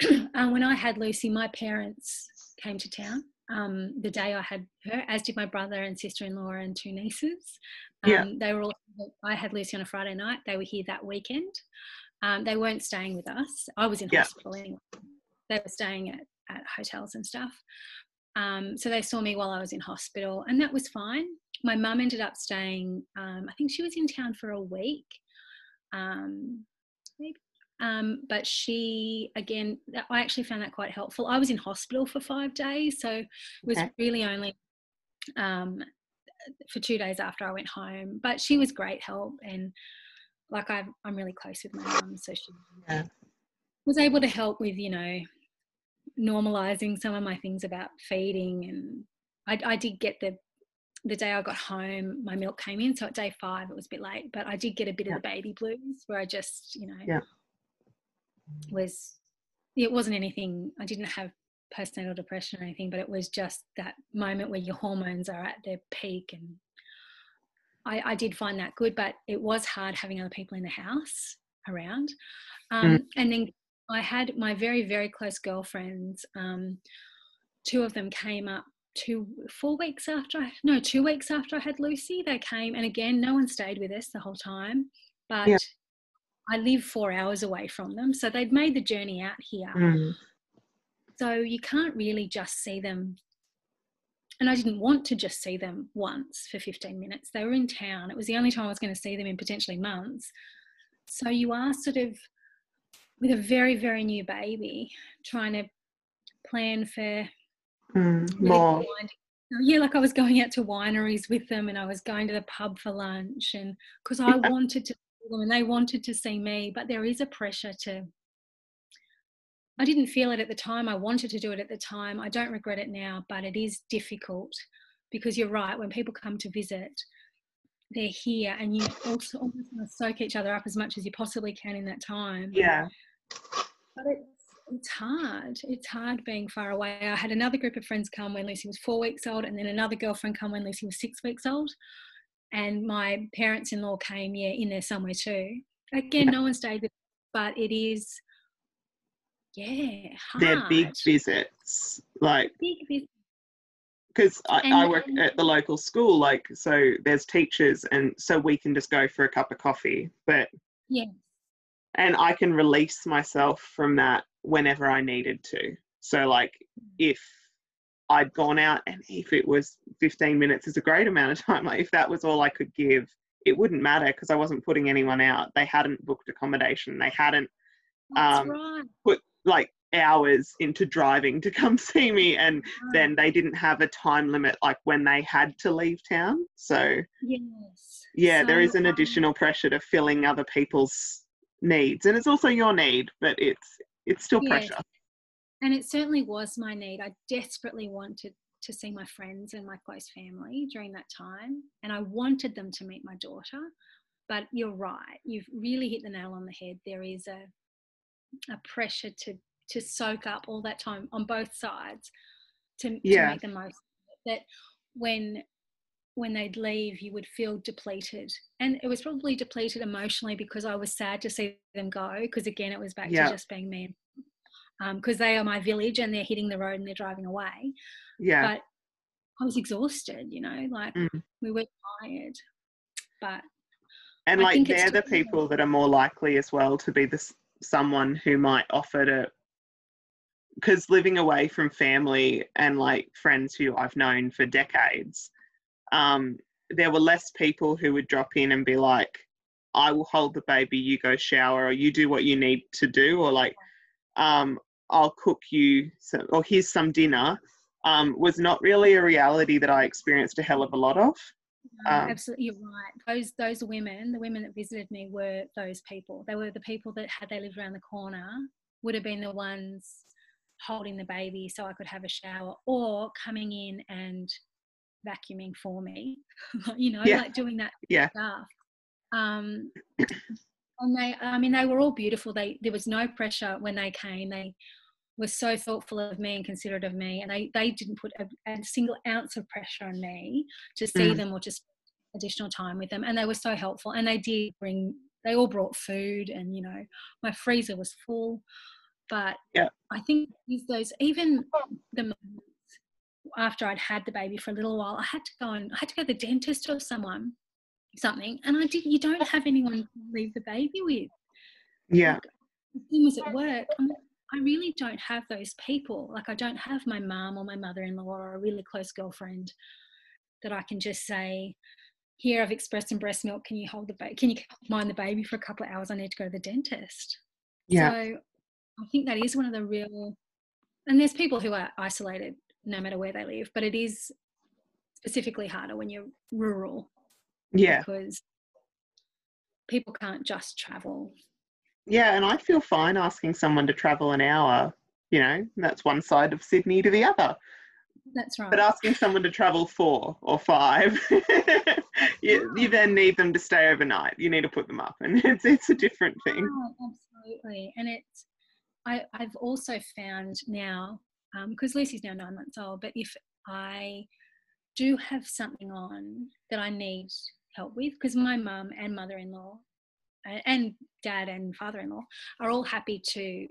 um, when I had Lucy, my parents came to town um, the day I had her, as did my brother and sister-in-law and two nieces. Um, Yeah. They were all. I had Lucy on a Friday night. They were here that weekend. Um, they weren't staying with us. I was in Yeah. hospital anyway. They were staying at, at hotels and stuff. Um, so they saw me while I was in hospital, and that was fine. My mum ended up staying. Um, I think she was in town for a week, um, maybe. Um, but she again, I actually found that quite helpful. I was in hospital for five days, so it was Okay. really only um, for two days after I went home. But she was great help, and like I'm, I'm really close with my mum, so she Yeah. was able to help with you know normalizing some of my things about feeding, and I, I did get the the day I got home, my milk came in. So at day five, it was a bit late, but I did get a bit Yeah. of the baby blues where I just, you know, Yeah. Was, it wasn't anything, I didn't have postnatal depression or anything, but it was just that moment where your hormones are at their peak. And I, I did find that good, but it was hard having other people in the house around. Um, And then I had my very, very close girlfriends. Um, two of them came up two four weeks after I no two weeks after I had Lucy they came and again no one stayed with us the whole time but Yeah. I live four hours away from them so they'd made the journey out here. Mm. so you can't really just see them. And I didn't want to just see them once for 15 minutes. They were in town. It was the only time I was going to see them in potentially months. So you are sort of with a very very new baby trying to plan for Mm. more. yeah like i was going out to wineries with them and i was going to the pub for lunch and because i wanted to them and they wanted to see me but there is a pressure to i didn't feel it at the time i wanted to do it at the time i don't regret it now but it is difficult because you're right when people come to visit they're here and you also almost want to soak each other up as much as you possibly can in that time yeah but it's, it's hard. It's hard being far away. I had another group of friends come when Lucy was four weeks old, and then another girlfriend come when Lucy was six weeks old. And my parents in law came, yeah, in there somewhere too. Again, no one stayed with, but it is, yeah, hard. they're big visits like Big vis- because I, I work at the local school like so there's teachers and so we can just go for a cup of coffee but Yes. and i can release myself from that whenever i needed to so like if i'd gone out and if it was 15 minutes is a great amount of time like if that was all i could give it wouldn't matter because i wasn't putting anyone out they hadn't booked accommodation they hadn't Um, right. put like hours into driving to come see me and right. then they didn't have a time limit like when they had to leave town so yes. yeah there So, is an um, additional pressure to filling other people's needs and it's also your need but it's it's still Yes. pressure and it certainly was my need. I desperately wanted to see my friends and my close family during that time, and I wanted them to meet my daughter. But you're right, you've really hit the nail on the head. There is a a pressure to to soak up all that time on both sides to, Yeah. to make the most that when when they'd leave you would feel depleted and it was probably depleted emotionally because i was sad to see them go because again it was back Yeah. to just being me because they are my village and they're hitting the road and they're driving away Yeah. but i was exhausted you know like Mm. we were tired but and I like they're the people that are more likely as well to be this someone who might offer to because living away from family and like friends who I've known for decades, um, there were less people who would drop in and be like, I will hold the baby, you go shower, or you do what you need to do, or like, um, I'll cook you, some, or here's some dinner, um, was not really a reality that I experienced a hell of a lot of. No, Um, absolutely, you're right. Those those women, the women that visited me, were those people. They were the people that had they lived around the corner would have been the ones holding the baby so I could have a shower, or coming in and vacuuming for me. you know, Yeah. like doing that Yeah. stuff. Um, and they, I mean, they were all beautiful. They there was no pressure when they came. They were so thoughtful of me and considerate of me, and they they didn't put a, a single ounce of pressure on me to see Mm. them or just additional time with them. And they were so helpful. And they did bring. They all brought food, and you know, my freezer was full. But Yeah. I think these those even the after I'd had the baby for a little while, I had to go and I had to go to the dentist or someone something, and I didn't You don't have anyone to leave the baby with. Yeah. Like, the thing was at work. I'm I really don't have those people. Like I don't have my mum or my mother-in-law or a really close girlfriend that I can just say, "Here, I've expressed some breast milk. Can you hold the baby? Can you mind the baby for a couple of hours? I need to go to the dentist." Yeah. So I think that is one of the real, and there's people who are isolated no matter where they live, but it is specifically harder when you're rural Yeah. because people can't just travel. Yeah, and I feel fine asking someone to travel an hour. You know, that's one side of Sydney to the other. That's right. But asking someone to travel four or five, you, you then need them to stay overnight. You need to put them up, and it's it's a different thing. Oh, absolutely. And it's, I, I've also found now, um, because Lucy's now nine months old, but if I do have something on that I need help with, because my mum and mother in law uh, and, dad and father in law are all happy to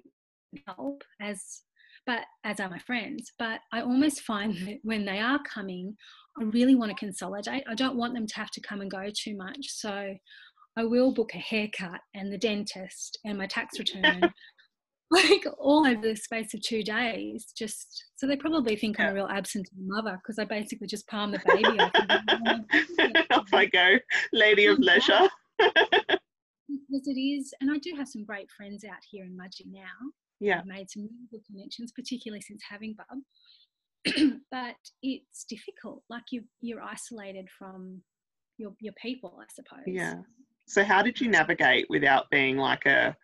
help as but as are my friends. But i almost find that when they are coming i really want to consolidate. I don't want them to have to come and go too much. So i will book a haircut and the dentist and my tax return like all over the space of two days just so they probably think i'm a real absent mother because i basically just palm the baby off oh, Off I go, lady of leisure. because it is and i do have some great friends out here in mudgee now Yeah, I've made some really good connections, particularly since having Bub. but it's difficult. Like you, you're isolated from your your people, I suppose. yeah. So how did you navigate without being like a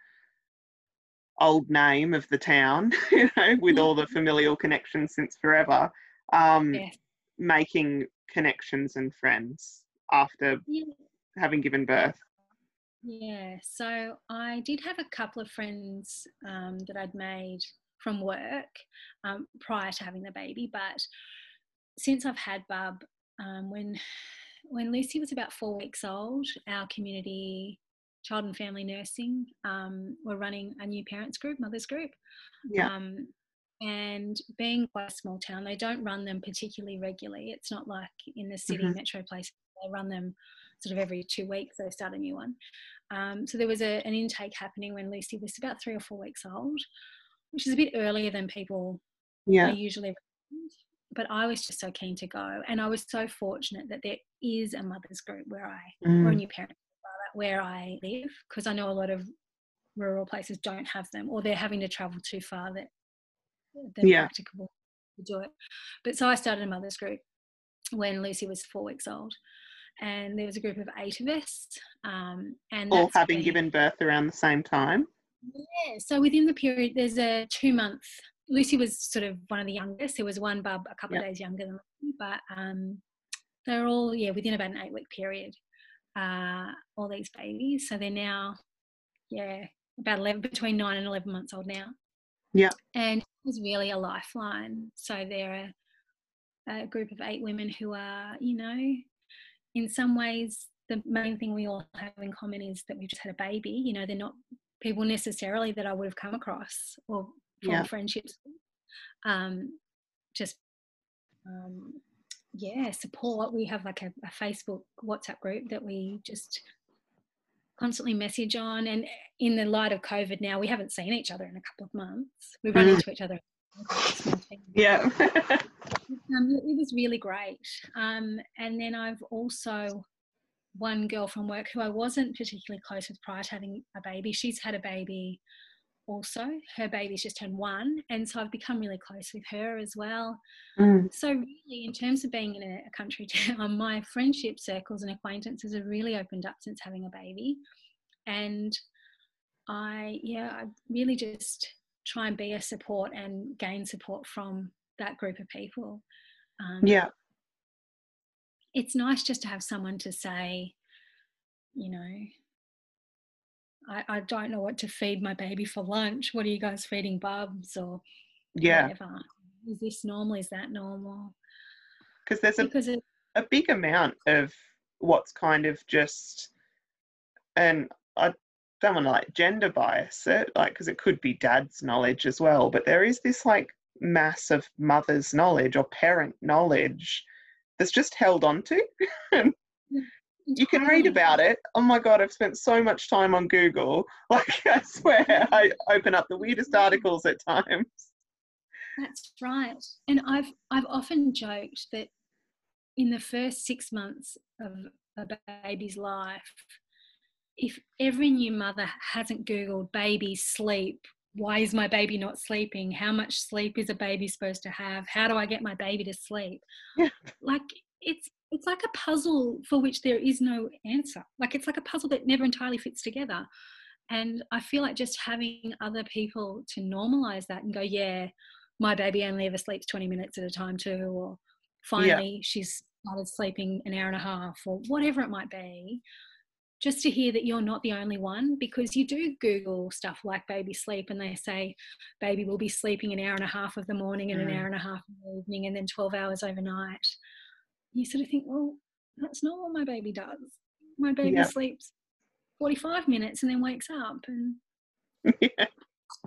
old name of the town, you know, with all the familial connections since forever, um, Yes. making connections and friends after Yeah. having given birth? Yeah. So I did have a couple of friends um, that I'd made from work um, prior to having the baby, but since I've had Bub, um, when when Lucy was about four weeks old, our community child and family nursing um, were running a new parents group, mothers group. Yeah. Um, and being quite a small town, they don't run them particularly regularly. It's not like in the city Mhm. metro place, they run them sort of every two weeks, they start a new one. Um, so there was a, an intake happening when Lucy was about three or four weeks old, which is a bit earlier than people Yeah. are usually. But I was just so keen to go, and I was so fortunate that there is a mothers group where I, or a Mm, new parent where I live, because I know a lot of rural places don't have them, or they're having to travel too far that they're Yeah. practicable to do it. But so I started a mothers group when Lucy was four weeks old, and there was a group of eight of us, um, and All having been- given birth around the same time. yeah, so within the period, there's a two month. Lucy was sort of one of the youngest. There was one bub a couple of days younger than me, but um, they're all yeah within about an eight week period. Uh, all these babies, so they're now yeah about 11 between 9 and 11 months old now Yeah. and it was really a lifeline so they're a, a group of eight women who are you know in some ways the main thing we all have in common is that we've just had a baby you know they're not people necessarily that i would have come across or formed Yeah. friendships um just um yeah support we have like a, a facebook whatsapp group that we just constantly message on and in the light of covid now we haven't seen each other in a couple of months we've run Mm. into each other Yeah. um, it it was really great. Um, and then I've also one girl from work who I wasn't particularly close with prior to having a baby. She's had a baby also. Her baby's just turned one, and so I've become really close with her as well. Mm. So really, in terms of being in a, a country town, my friendship circles and acquaintances have really opened up since having a baby, and I yeah, I really just try and be a support and gain support from that group of people. Um, Yeah. it's nice just to have someone to say, you know, I, I don't know what to feed my baby for lunch. What are you guys feeding Bubs or Yeah. whatever? Is this normal? Is that normal? Because there's a Because it, a big amount of what's kind of just and I don't want to like gender bias it like because it could be dad's knowledge as well but there is this like mass of mother's knowledge or parent knowledge that's just held on to you can read about it oh my god i've spent so much time on google like i swear i open up the weirdest mm. articles at times That's right. And I've I've often joked that in the first six months of a baby's life, if every new mother hasn't Googled baby sleep, why is my baby not sleeping? How much sleep is a baby supposed to have? How do I get my baby to sleep? Yeah. Like it's it's like a puzzle for which there is no answer. Like it's like a puzzle that never entirely fits together. And I feel like just having other people to normalize that and go, yeah, my baby only ever sleeps 20 minutes at a time too, or finally she's started sleeping an hour and a half, or whatever it might be. Just to hear that you're not the only one, because you do Google stuff like baby sleep, and they say baby will be sleeping an hour and a half of the morning and Mm. an hour and a half in the evening, and then 12 hours overnight. You sort of think, well, that's not what my baby does. My baby Yeah. sleeps 45 minutes and then wakes up and yeah.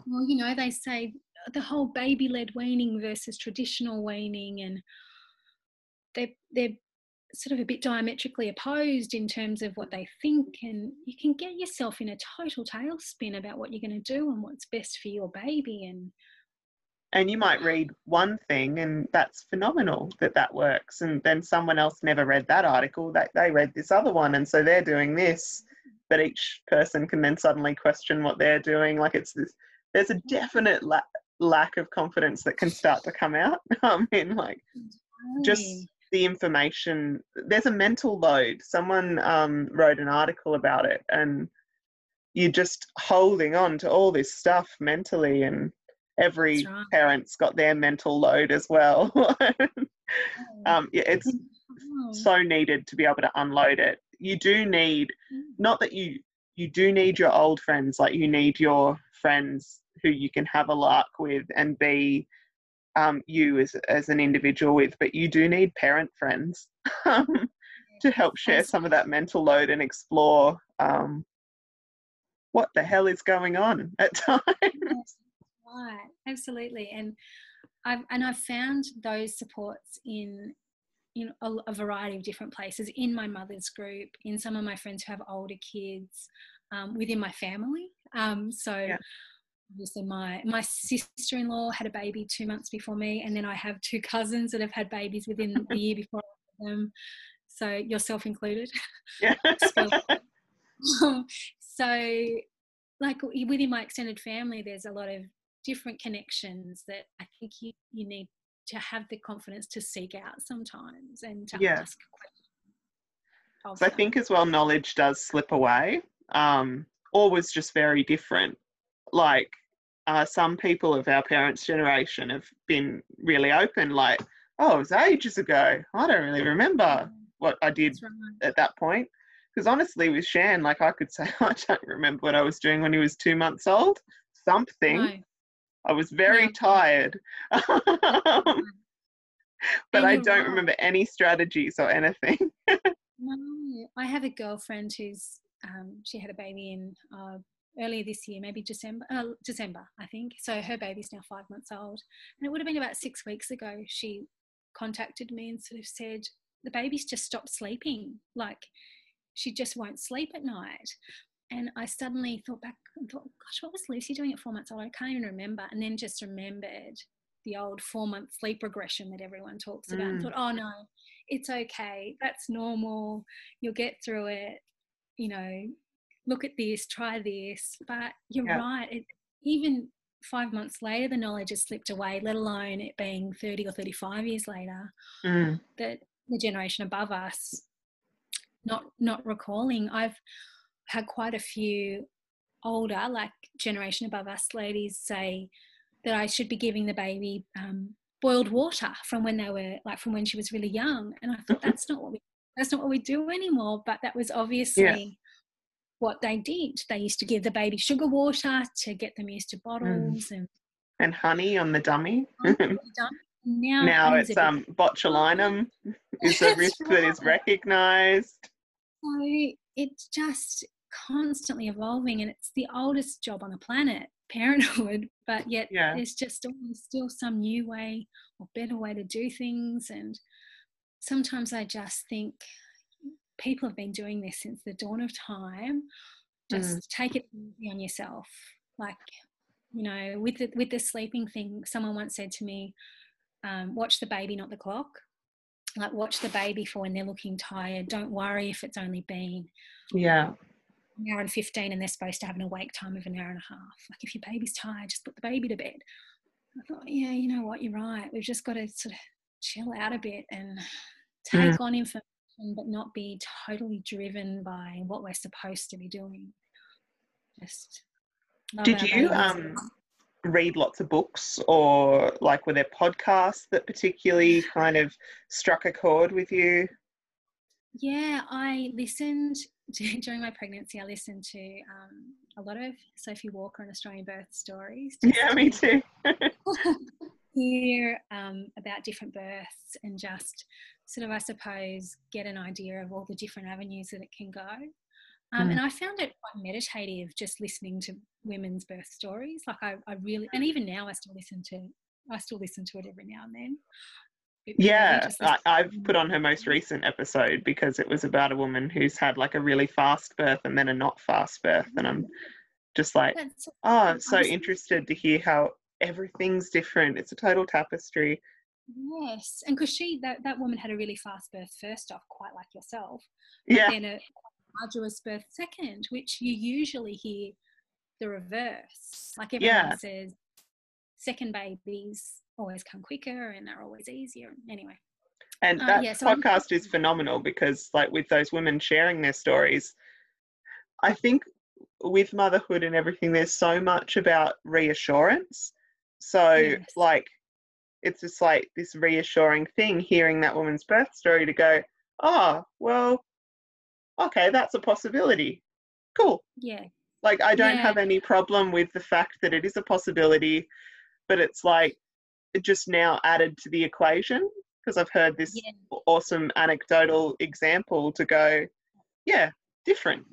well, you know, they say the whole baby led weaning versus traditional weaning, and they're, they're sort of a bit diametrically opposed in terms of what they think, and you can get yourself in a total tailspin about what you're going to do and what's best for your baby. And and you might read one thing and that's phenomenal that that works. And then someone else never read that article that they read this other one and so they're doing this. But each person can then suddenly question what they're doing. Like it's this there's a definite la- lack of confidence that can start to come out. I mean like just the information there's a mental load. Someone um, wrote an article about it and you're just holding on to all this stuff mentally and every right. parent's got their mental load as well. Um, yeah, it's Oh. so needed to be able to unload it. You do need not that you you do need your old friends like you need your friends who you can have a lark with and be um, you as, as an individual with but you do need parent friends um, to help share some of that mental load and explore um, what the hell is going on at times Right, absolutely, and I've and I've found those supports in in a, a variety of different places. In my mother's group, in some of my friends who have older kids, um, within my family. Um, so. Yeah. Obviously, my my sister-in-law had a baby two months before me, and then I have two cousins that have had babies within the year before them. So yourself included. yeah so like within my extended family there's a lot of different connections that i think you, you need to have the confidence to seek out sometimes and to Yeah. ask questions So I think as well, knowledge does slip away, um, or was just very different. Like uh, some people of our parents' generation have been really open, like, oh, it was ages ago. I don't really remember what I did right. at that point. Because honestly, with Shan, like I could say, I don't remember what I was doing when he was two months old. Something. No. I was very Yeah. tired. but I don't right. remember any strategies or anything. No, I have a girlfriend who's um, she had a baby in uh, earlier this year, maybe December, uh, December, I think. So her baby's now five months old, and it would have been about six weeks ago. She contacted me and sort of said the baby's just stopped sleeping, like she just won't sleep at night. And I suddenly thought back and thought, gosh, what was Lucy doing at four months old? I can't even remember. And then just remembered the old four month sleep regression that everyone talks about and Mm. thought, oh no, it's okay. That's normal. You'll get through it. You know, look at this, try this. But you're Yeah. right. It, even five months later, the knowledge has slipped away, let alone it being 30 or 35 years later Mm. that the generation above us not not recalling i've had quite a few older like generation above us ladies say that i should be giving the baby um, boiled water from when they were like from when she was really young. And i thought that's not what we that's not what we do anymore. But that was obviously what they did. They used to give the baby sugar water to get them used to bottles and And honey on the dummy. now, now it's um botulinum. is a risk that is recognised. So it's just constantly evolving, and it's the oldest job on the planet, parenthood. But yet, Yeah. there's just always still some new way or better way to do things. And sometimes I just think people have been doing this since the dawn of time. Just take it easy on yourself. Like, you know, with the with the sleeping thing, someone once said to me, um, "Watch the baby, not the clock." like watch the baby for when they're looking tired don't worry if it's only been Yeah. An hour and 15 and they're supposed to have an awake time of an hour and a half. Like if your baby's tired just put the baby to bed. I thought yeah you know what? You're right. We've just got to sort of chill out a bit and take on information but not be totally driven by what we're supposed to be doing. Just Did you um read lots of books or like were there podcasts that particularly kind of struck a chord with you? Yeah, I listened during my pregnancy. I listened to um, a lot of Sophie Walker and Australian birth stories. Yeah, me too. Hear um, about different births and just sort of, I suppose, get an idea of all the different avenues that it can go. Um, Mm. And I found it quite meditative just listening to women's birth stories. Like I, I really, and even now I still listen to, I still listen to it every now and then. Yeah, I, I've put on her mm-hmm. most recent episode because it was about a woman who's had like a really fast birth and then a not fast birth, and I'm mm-hmm. just like, That's- oh, I'm so interested to hear how everything's different. It's a total tapestry. Yes, and because she that, that woman had a really fast birth first off, quite like yourself, Yeah, then a arduous birth second, which you usually hear the reverse. Like everyone Yeah. says, second babies always come quicker and they're always easier. Anyway, and Uh, that yeah, so I'm- podcast is phenomenal because, like, with those women sharing their stories, I think with motherhood and everything, there's so much about reassurance. So, Yes. like, it's just like this reassuring thing hearing that woman's birth story to go, oh, well, okay, that's a possibility. Cool. yeah, Like, I don't Yeah. have any problem with the fact that it is a possibility, but it's like just now added to the equation because I've heard this yeah. awesome anecdotal example to go, yeah, different.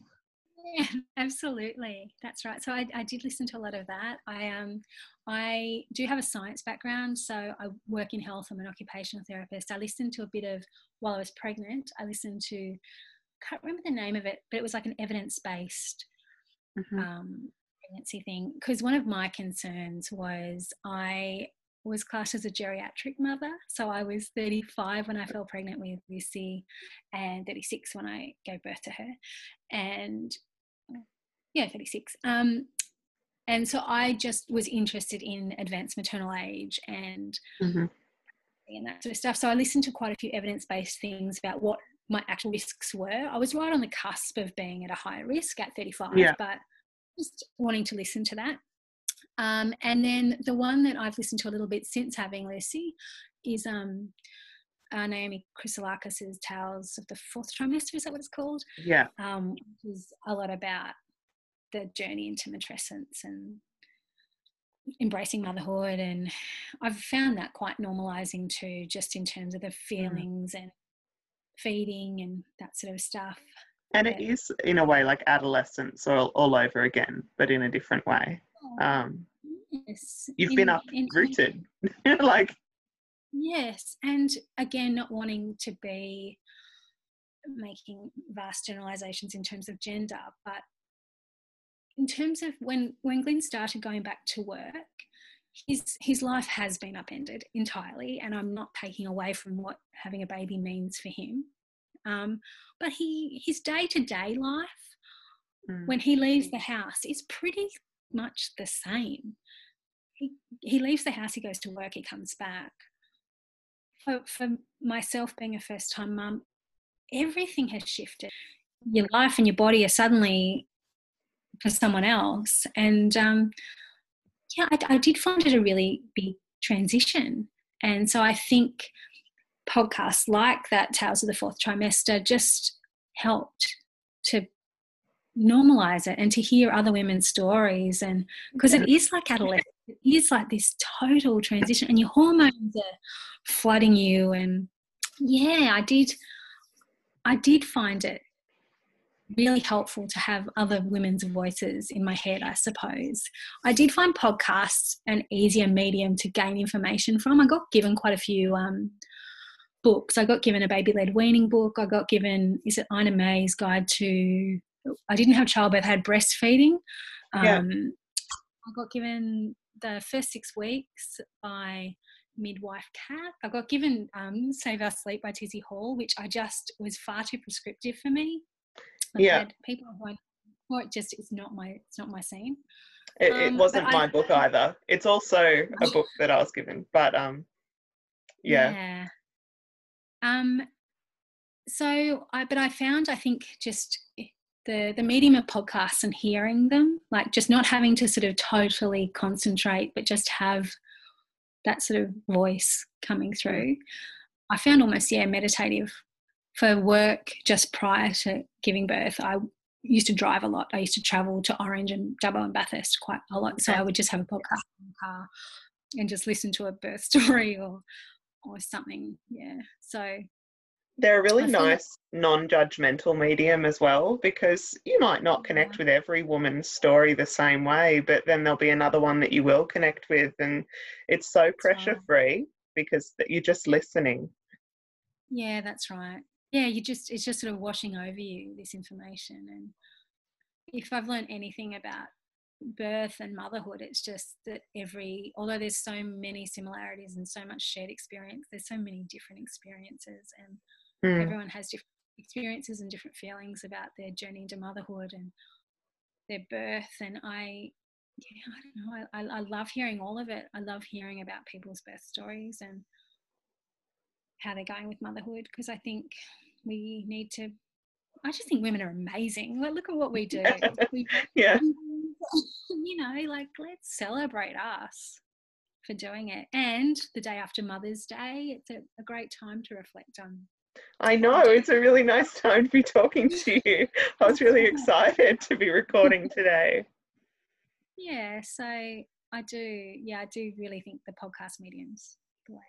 Yeah, absolutely. That's right. So I, I did listen to a lot of that. I um I do have a science background, so I work in health. I'm an occupational therapist. I listened to a bit of while I was pregnant. I listened to can't remember the name of it, but it was like an evidence based um, pregnancy thing. Because one of my concerns was I was classed as a geriatric mother. So I was 35 when I fell pregnant with Lucy and 36 when I gave birth to her. And yeah, 36. Um, and so I just was interested in advanced maternal age and Mhm. and that sort of stuff. So I listened to quite a few evidence-based things about what my actual risks were. I was right on the cusp of being at a higher risk at 35, Yeah. but just wanting to listen to that. Um, and then the one that I've listened to a little bit since having Lucy is um, uh, Naomi Chrysoulakis' Tales of the Fourth Trimester. Is that what it's called? Yeah. Um, which is a lot about the journey into matrescence and embracing motherhood. And I've found that quite normalizing too, just in terms of the mm. feelings mm. and feeding and that sort of stuff. And it is, in a way, like adolescence all, all over again, but in a different way. Oh, um, yes. You've in, been uprooted. like, yes. And again, not wanting to be making vast generalizations in terms of gender, but in terms of when, when Glyn started going back to work, his his life has been upended entirely and i'm not taking away from what having a baby means for him um, but he his day to day life mm. when he leaves the house is pretty much the same. He he leaves the house, he goes to work, he comes back. For for myself being a first time mum, everything has shifted. Your life and your body are suddenly for someone else, and um, yeah, I, I did find it a really big transition. And so I think podcasts like that Tales of the Fourth Trimester just helped to normalize it and to hear other women's stories and because it is like adolescence it is like this total transition and your hormones are flooding you and yeah i did i did find it really helpful to have other women's voices in my head i suppose i did find podcasts an easier medium to gain information from i got given quite a few um, books. I got given a baby led weaning book. I got given, is it Ina May's guide to, I didn't have childbirth, I had breastfeeding. Um, yeah. I got given the first six weeks by midwife Cath. I got given um, Save Our Sleep by Tizzie Hall, which I just was far too prescriptive for me. I've yeah. people going, oh, it just it's not my it's not my scene. It, it um, wasn't my I, book either. It's also a book that I was given, but um, yeah. yeah. Um, so I, but I found, I think, just the the medium of podcasts and hearing them, like just not having to sort of totally concentrate, but just have that sort of voice coming through. I found almost yeah meditative for work just prior to giving birth. I used to drive a lot. I used to travel to Orange and Dubbo and Bathurst quite a lot. So I would just have a podcast in the car and just listen to a birth story or or something. Yeah. So they're a really nice non-judgmental medium as well because you might not connect with every woman's story the same way but then there'll be another one that you will connect with and it's so pressure free because you're just listening. Yeah that's right. Yeah you just it's just sort of washing over you this information and if i've learned anything about birth and motherhood it's just that every although there's so many similarities and so much shared experience there's so many different experiences and mm. everyone has different experiences and different feelings about their journey into motherhood and their birth and i yeah i don't know I, I, I love hearing all of it i love hearing about people's birth stories and how they're going with motherhood because i think we need to I just think women are amazing. Like, look at what we do. We, yeah. You know, like, let's celebrate us for doing it. And the day after Mother's Day, it's a, a great time to reflect on. I know, it's a really nice time to be talking to you. I was really excited to be recording today. Yeah, so I do, yeah, I do really think the podcast medium's the way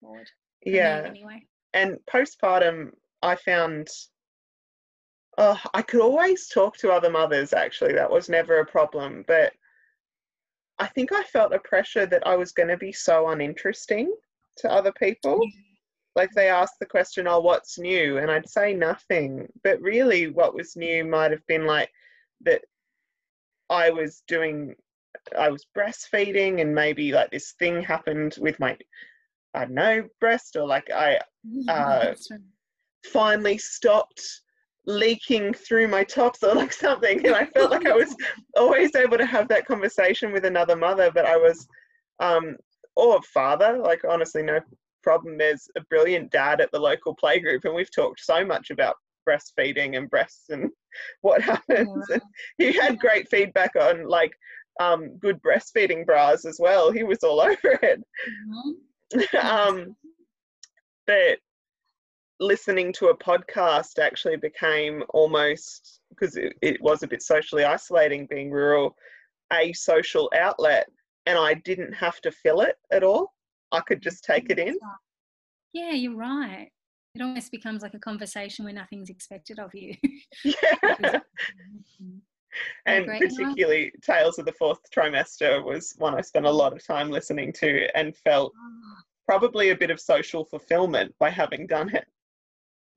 forward. Yeah. Anyway. And postpartum, I found uh, I could always talk to other mothers, actually. That was never a problem. But I think I felt a pressure that I was going to be so uninteresting to other people. Like they asked the question, oh, what's new? And I'd say nothing. But really, what was new might have been like that I was doing, I was breastfeeding, and maybe like this thing happened with my, I don't know, breast, or like I uh, finally stopped leaking through my tops or like something and i felt like i was always able to have that conversation with another mother but i was um or father like honestly no problem there's a brilliant dad at the local playgroup and we've talked so much about breastfeeding and breasts and what happens yeah. he had great feedback on like um, good breastfeeding bras as well he was all over it mm-hmm. um but listening to a podcast actually became almost because it, it was a bit socially isolating being rural a social outlet and I didn't have to fill it at all. I could just take it in. Yeah, you're right. It almost becomes like a conversation where nothing's expected of you. yeah. and particularly Tales of the Fourth Trimester was one I spent a lot of time listening to and felt ah. probably a bit of social fulfillment by having done it.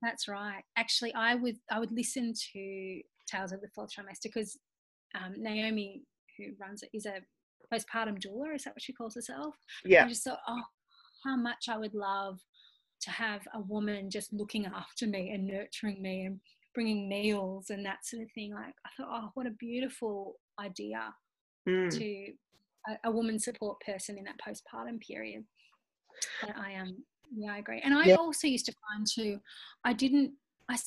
That's right. Actually, I would I would listen to Tales of the Fourth Trimester because um, Naomi, who runs it, is a postpartum doula. Is that what she calls herself? Yeah. I just thought, oh, how much I would love to have a woman just looking after me and nurturing me and bringing meals and that sort of thing. Like I thought, oh, what a beautiful idea mm. to a, a, woman support person in that postpartum period. But I am, um, yeah, I agree. And I also used to find too, I didn't, I,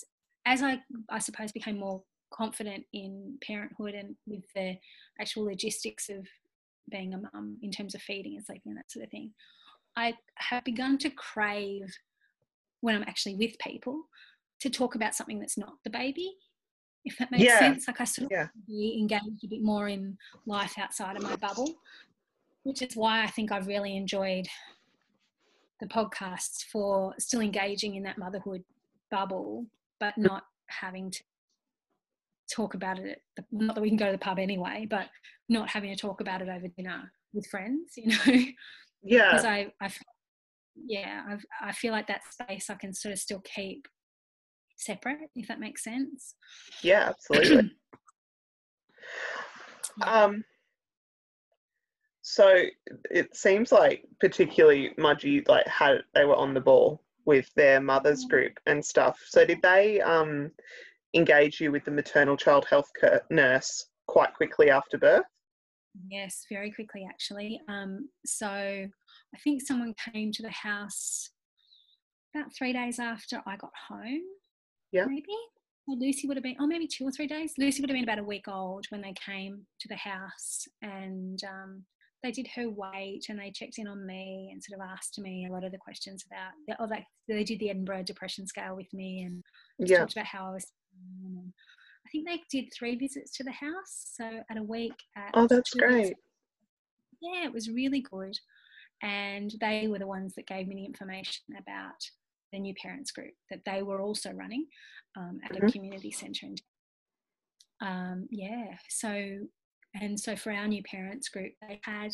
as I, I suppose, became more confident in parenthood and with the actual logistics of being a mum in terms of feeding and sleeping and that sort of thing. I have begun to crave when I'm actually with people to talk about something that's not the baby, if that makes yeah. sense. Like I sort of yeah. be engaged a bit more in life outside of my bubble, which is why I think I've really enjoyed the podcasts for still engaging in that motherhood bubble, but not having to talk about it. The, not that we can go to the pub anyway, but not having to talk about it over dinner with friends, you know. Yeah. Because I, I, yeah, I've, I feel like that space I can sort of still keep separate, if that makes sense. Yeah, absolutely. um, so it seems like particularly Mudgee like had they were on the ball with their mothers group and stuff. So did they um, engage you with the maternal child health nurse quite quickly after birth? Yes, very quickly actually. Um, so I think someone came to the house about three days after I got home yeah. Maybe. Lucy would have been, oh, maybe two or three days. Lucy would have been about a week old when they came to the house and um, they did her weight and they checked in on me and sort of asked me a lot of the questions about, oh, they, they did the Edinburgh Depression Scale with me and yeah. talked about how I was. I think they did three visits to the house. So at a week. At oh, that's great. Yeah, it was really good. And they were the ones that gave me the information about the new parents group that they were also running um, at mm-hmm. a community centre. Um, yeah, so and so for our new parents group, they had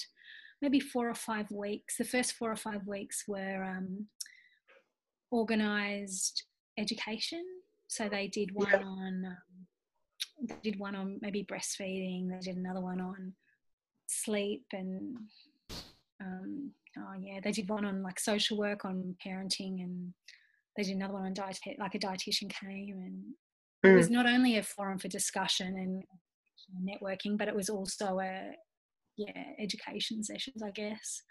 maybe four or five weeks. The first four or five weeks were um, organised education. So they did one yeah. on um, they did one on maybe breastfeeding. They did another one on sleep and um, oh yeah, they did one on like social work on parenting, and they did another one on diet, like a dietitian came, and mm. it was mm. not only a forum for discussion and networking, but it was also a yeah education sessions, I guess.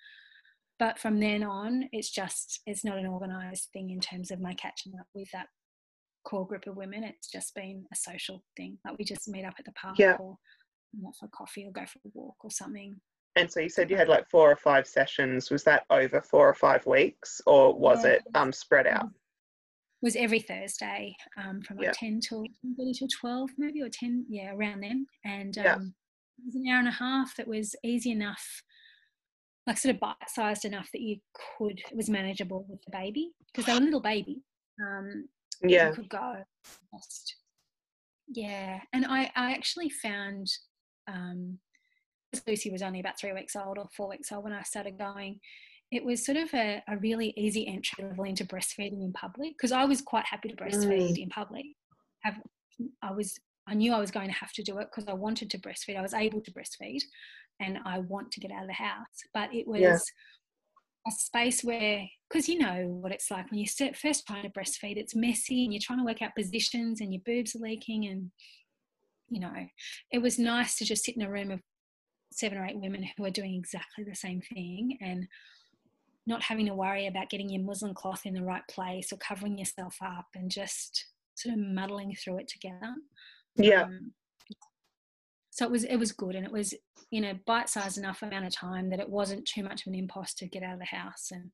But from then on, it's just it's not an organised thing in terms of my catching up with that core group of women. It's just been a social thing. Like we just meet up at the park yeah. or for coffee or go for a walk or something. And so you said you had like four or five sessions. Was that over four or five weeks, or was yeah. it um, spread out? It was every Thursday um, from like yeah. ten till thirty till twelve, maybe or ten, yeah, around then. And um, yeah. it was an hour and a half that was easy enough, like sort of bite-sized enough that you could. It was manageable with the baby because they were little baby. Um, yeah, you could go. Just, yeah, and I I actually found um, Lucy was only about three weeks old or four weeks old when I started going, it was sort of a, a really easy entry level into breastfeeding in public because I was quite happy to breastfeed mm. in public. Have, I was I knew I was going to have to do it because I wanted to breastfeed. I was able to breastfeed, and I want to get out of the house. But it was yeah. A space where, because you know what it's like when you first trying to breastfeed, it's messy and you're trying to work out positions and your boobs are leaking and you know, it was nice to just sit in a room of seven or eight women who are doing exactly the same thing and not having to worry about getting your muslin cloth in the right place or covering yourself up and just sort of muddling through it together. Yeah. Um, so it was it was good and it was in a bite-sized enough amount of time that it wasn't too much of an impulse to get out of the house and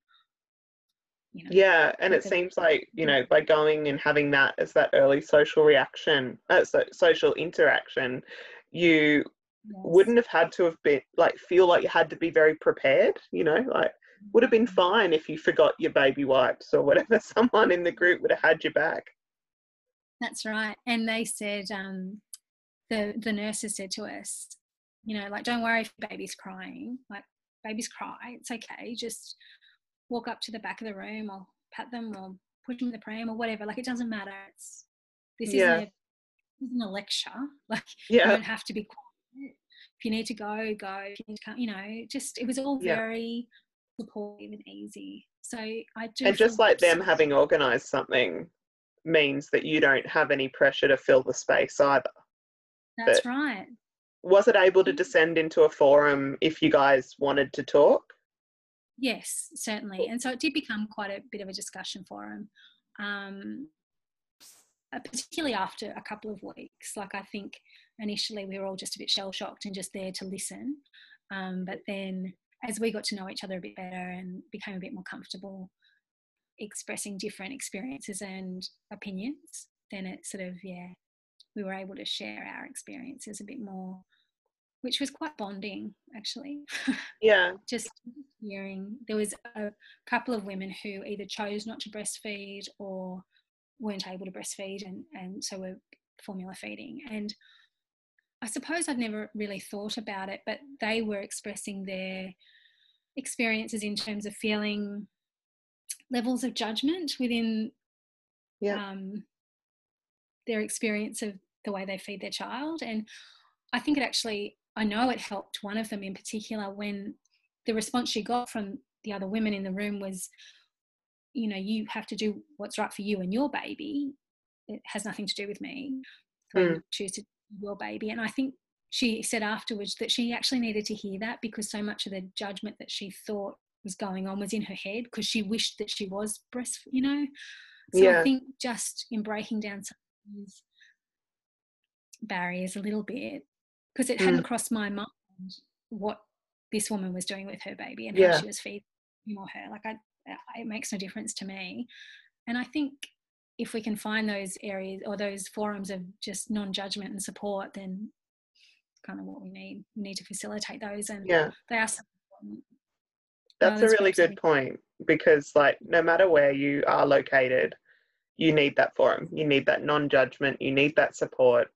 you know. Yeah, and it seems like you know by going and having that as that early social reaction, uh, so, social interaction, you yes. wouldn't have had to have been like feel like you had to be very prepared. You know, like would have been mm-hmm. fine if you forgot your baby wipes or whatever. Someone in the group would have had your back. That's right, and they said um, the the nurses said to us, you know, like don't worry if your baby's crying, like babies cry, it's okay, just walk up to the back of the room or pat them or push them in the pram or whatever. Like it doesn't matter. It's this yeah. isn't, a, isn't a lecture. Like yeah. you don't have to be quiet. If you need to go, go. If you need to come, you know, just it was all very yeah. supportive and easy. So I do. And just like them having organised something means that you don't have any pressure to fill the space either. That's but right. Was it able to descend into a forum if you guys wanted to talk? Yes, certainly. And so it did become quite a bit of a discussion forum, um, uh, particularly after a couple of weeks. Like, I think initially we were all just a bit shell shocked and just there to listen. Um, but then as we got to know each other a bit better and became a bit more comfortable expressing different experiences and opinions, then it sort of, yeah, we were able to share our experiences a bit more which was quite bonding actually. Yeah. Just hearing there was a couple of women who either chose not to breastfeed or weren't able to breastfeed and, and so were formula feeding. And I suppose I'd never really thought about it, but they were expressing their experiences in terms of feeling levels of judgment within yeah. um, their experience of the way they feed their child. And I think it actually I know it helped one of them in particular when the response she got from the other women in the room was, you know, you have to do what's right for you and your baby. It has nothing to do with me. So mm. choose to your baby. And I think she said afterwards that she actually needed to hear that because so much of the judgment that she thought was going on was in her head because she wished that she was breast, you know. So yeah. I think just in breaking down some of these barriers a little bit because it hadn't mm. crossed my mind what this woman was doing with her baby and yeah. how she was feeding him or her. Like, I, it makes no difference to me. And I think if we can find those areas or those forums of just non-judgment and support, then kind of what we need. We need to facilitate those, and yeah, they are. That's a really good point because, like, no matter where you are located, you need that forum. You need that non-judgment. You need that support.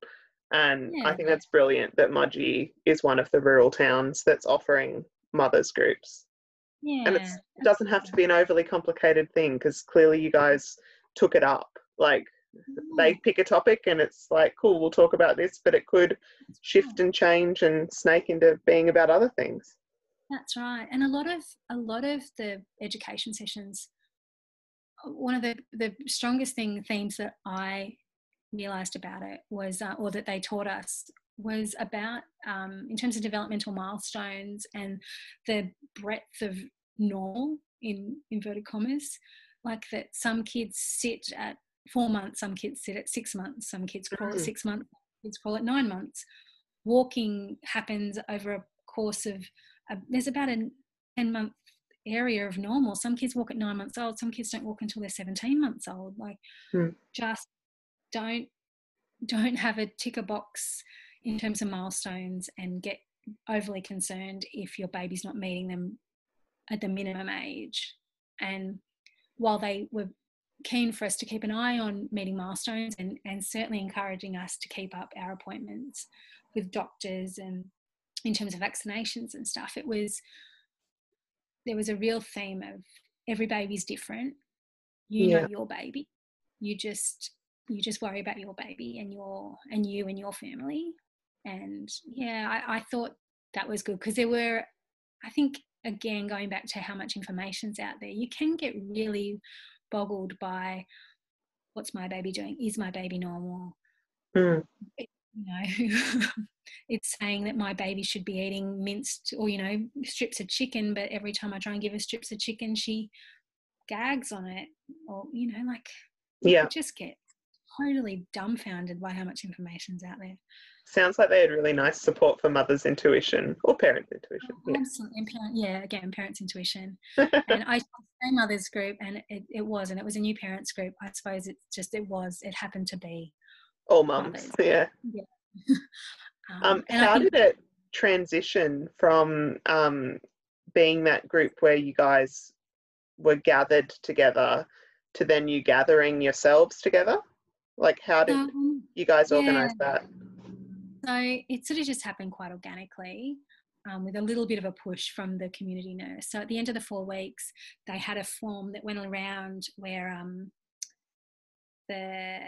And yeah. I think that's brilliant that Mudgee is one of the rural towns that's offering mothers groups. Yeah. And it doesn't have to be an overly complicated thing because clearly you guys took it up. Like they pick a topic and it's like, cool, we'll talk about this, but it could shift and change and snake into being about other things. That's right. And a lot of a lot of the education sessions one of the, the strongest thing themes that I realized about it was, uh, or that they taught us, was about um, in terms of developmental milestones and the breadth of normal in inverted commas, like that some kids sit at four months, some kids sit at six months, some kids crawl at mm. six months, kids crawl at nine months. Walking happens over a course of, uh, there's about a 10 month area of normal. Some kids walk at nine months old, some kids don't walk until they're 17 months old. Like, mm. just don't don't have a ticker box in terms of milestones and get overly concerned if your baby's not meeting them at the minimum age. And while they were keen for us to keep an eye on meeting milestones and, and certainly encouraging us to keep up our appointments with doctors and in terms of vaccinations and stuff, it was there was a real theme of every baby's different. You yeah. know your baby. You just you just worry about your baby and your and you and your family. And yeah i, I thought that was good because there were i think again going back to how much information's out there you can get really boggled by what's my baby doing? Is my baby normal? Mm. it, you know it's saying that my baby should be eating minced or you know strips of chicken but every time i try and give her strips of chicken she gags on it. Or you know like yeah. just get totally dumbfounded by how much information's out there. Sounds like they had really nice support for mother's intuition or parents' intuition. Oh, yeah. Absolutely. Parent, yeah, again, parents' intuition. and I say mother's group, and it, it was, and it was a new parents group. I suppose it's just, it was, it happened to be. All mums, yeah. Yeah. um, um, how think, did it transition from um, being that group where you guys were gathered together to then you gathering yourselves together? Like, how did um, you guys organize yeah. that? So it sort of just happened quite organically. Um, with a little bit of a push from the community nurse. So at the end of the four weeks, they had a form that went around where um, the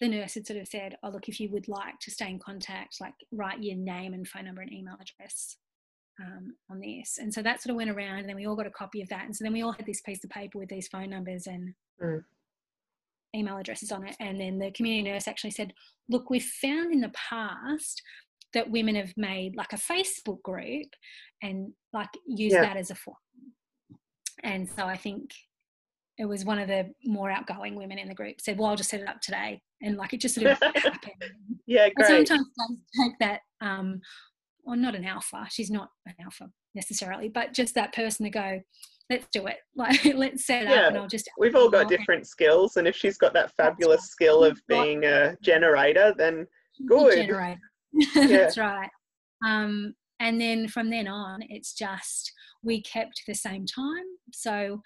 the nurse had sort of said, "Oh, look, if you would like to stay in contact, like write your name and phone number and email address um, on this." And so that sort of went around, and then we all got a copy of that. And so then we all had this piece of paper with these phone numbers and mm email addresses on it. And then the community nurse actually said, Look, we've found in the past that women have made like a Facebook group and like use yeah. that as a form. And so I think it was one of the more outgoing women in the group said, Well, I'll just set it up today. And like it just sort of happened. Yeah, great. And sometimes take that, um, well, not an alpha, she's not an alpha necessarily, but just that person to go, let's do it. Like let's set yeah, up and I'll just We've all got different skills and if she's got that fabulous skill of being a generator, then good. Generator. That's right. Um, and then from then on it's just we kept the same time. So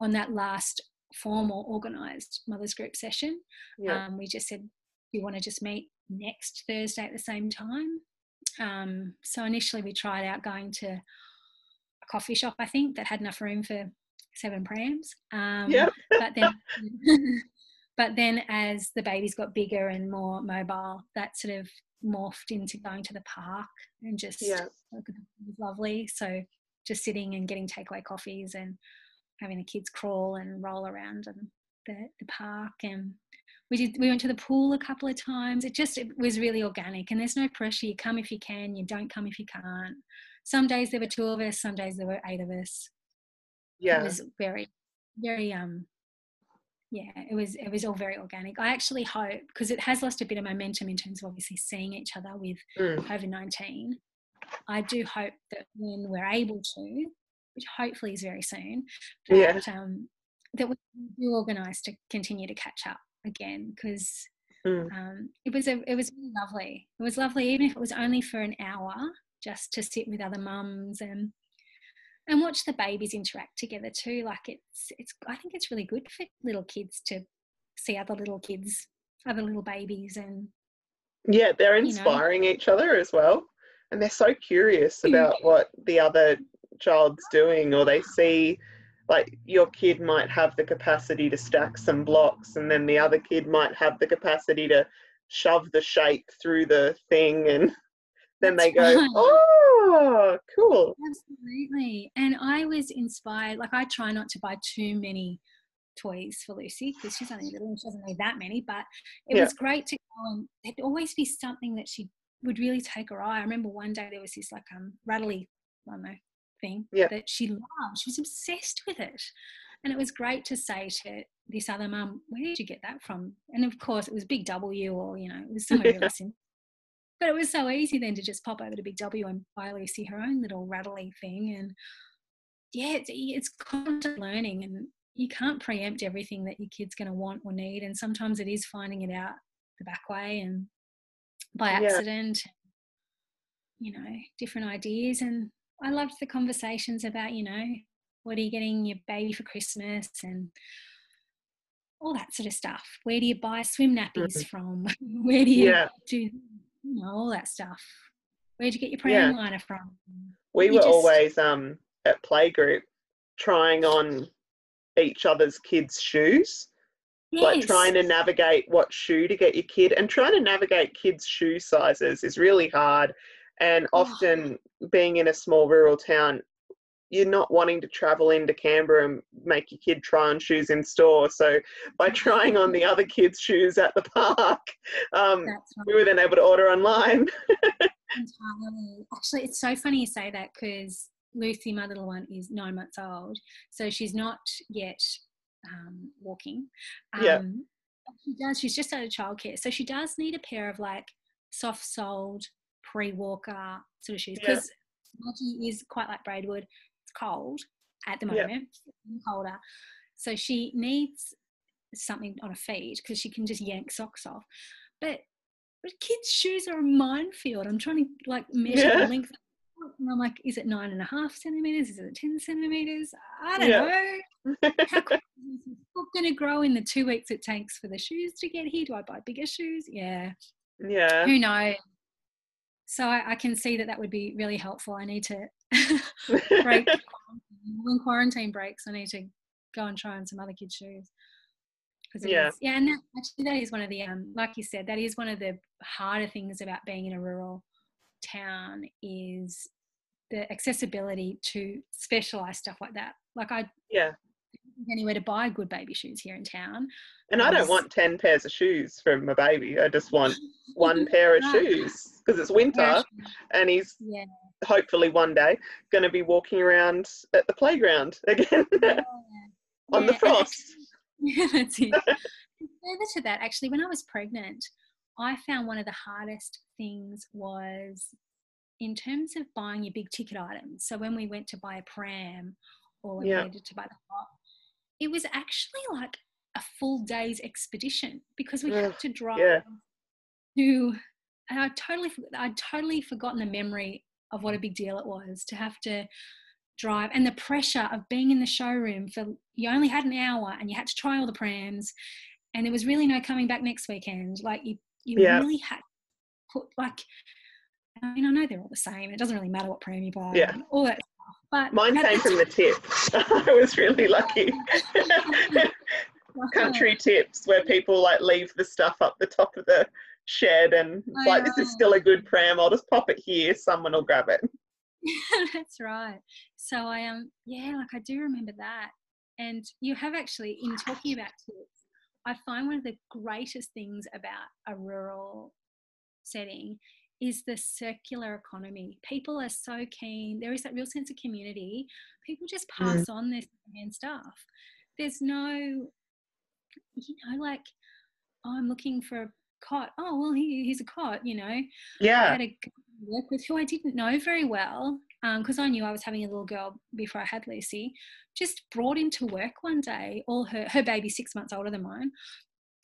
on that last formal organized mothers group session, yeah. um, we just said you want to just meet next Thursday at the same time. Um, so initially we tried out going to coffee shop, I think, that had enough room for seven prams. Um, yeah. but then, but then as the babies got bigger and more mobile, that sort of morphed into going to the park and just yeah. it lovely. So just sitting and getting takeaway coffees and having the kids crawl and roll around and the, the park and we did we went to the pool a couple of times it just it was really organic and there's no pressure you come if you can you don't come if you can't some days there were two of us, some days there were eight of us. Yeah. It was very, very um yeah, it was it was all very organic. I actually hope because it has lost a bit of momentum in terms of obviously seeing each other with mm. COVID nineteen. I do hope that when we're able to, which hopefully is very soon, that, yeah. um, that we do organise to continue to catch up again because mm. um, it was a, it was really lovely. It was lovely, even if it was only for an hour just to sit with other mums and and watch the babies interact together too like it's it's i think it's really good for little kids to see other little kids other little babies and yeah they're inspiring you know. each other as well and they're so curious mm. about what the other child's doing or they see like your kid might have the capacity to stack some blocks and then the other kid might have the capacity to shove the shape through the thing and then they go, oh, cool. Absolutely. And I was inspired, like, I try not to buy too many toys for Lucy because she's only little and she doesn't need that many, but it yeah. was great to go and there'd always be something that she would really take her eye. I remember one day there was this, like, um, rattly, I don't know, thing yeah. that she loved. She was obsessed with it. And it was great to say to this other mum, where did you get that from? And of course, it was Big W or, you know, it was somewhere really simple but it was so easy then to just pop over to Big W and buy Lucy her own little rattly thing. And yeah, it's, it's constant learning and you can't preempt everything that your kid's going to want or need. And sometimes it is finding it out the back way and by accident, yeah. you know, different ideas. And I loved the conversations about, you know, what are you getting your baby for Christmas and all that sort of stuff. Where do you buy swim nappies mm-hmm. from? Where do you yeah. do you know, all that stuff. Where'd you get your pram yeah. liner from? We you were just... always um, at playgroup trying on each other's kids' shoes. Yes. Like trying to navigate what shoe to get your kid and trying to navigate kids' shoe sizes is really hard. And often oh. being in a small rural town, you're not wanting to travel into Canberra and make your kid try on shoes in store. So by trying on the other kids' shoes at the park, um, right. we were then able to order online. Entirely. Actually, it's so funny you say that because Lucy, my little one, is nine months old, so she's not yet um, walking. Um, yeah. She does. She's just out of childcare, so she does need a pair of like soft-soled pre-walker sort of shoes Yeah. because Mudgee is quite like Braidwood. Cold at the moment, getting colder, so she needs something on her feet because she can just yank socks off. But but kids' shoes are a minefield. I'm trying to like measure Yeah. the length. And I'm like, is it nine and a half centimeters? Is it ten centimeters? I don't Yeah. know. How quick is this going to grow in the two weeks it takes for the shoes to get here? Do I buy bigger shoes? Yeah, yeah. who knows? So I, I can see that that would be really helpful. I need to break quarantine. when quarantine breaks. I need to go and try on some other kids' shoes. Yeah. is- yeah, and that, actually that is one of the um, like you said, that is one of the harder things about being in a rural town is the accessibility to specialized stuff like that. Like I yeah. anywhere to buy good baby shoes here in town. And I don't want 10 pairs of shoes for my baby. I just want one pair of shoes because it's winter and he's Yeah. Hopefully one day going to be walking around at the playground again oh, yeah. on Yeah, the frost. Yeah, that's it. Further to that, actually, when I was pregnant, I found one of the hardest things was in terms of buying your big ticket items. So when we went to buy a pram or when Yeah. we needed to buy the pot, it was actually like a full day's expedition because we had to drive yeah. to and I totally I'd totally forgotten the memory of what a mm. big deal it was to have to drive and the pressure of being in the showroom for you only had an hour and you had to try all the prams and there was really no coming back next weekend like you you Yeah. really had to put like I mean I know they're all the same it doesn't really matter what pram you buy Yeah. all that stuff but Mine came from the tip. I was really lucky. Country oh. tips where people like leave the stuff up the top of the shed and it's like, this is still a good pram. I'll just pop it here. Someone will grab it. That's right. So I um yeah, like I do remember that. And you have actually in talking about tips, I find one of the greatest things about a rural setting is the circular economy. People are so keen. There is that real sense of community. People just Mm. pass on this and stuff. There's no, you know, like oh, I'm looking for a cot. Oh well, here, here's a cot. You know, Yeah. I had a work with who I didn't know very well because I knew I was having a little girl before I had Lucy. Just brought into work one day, all her her baby six months older than mine.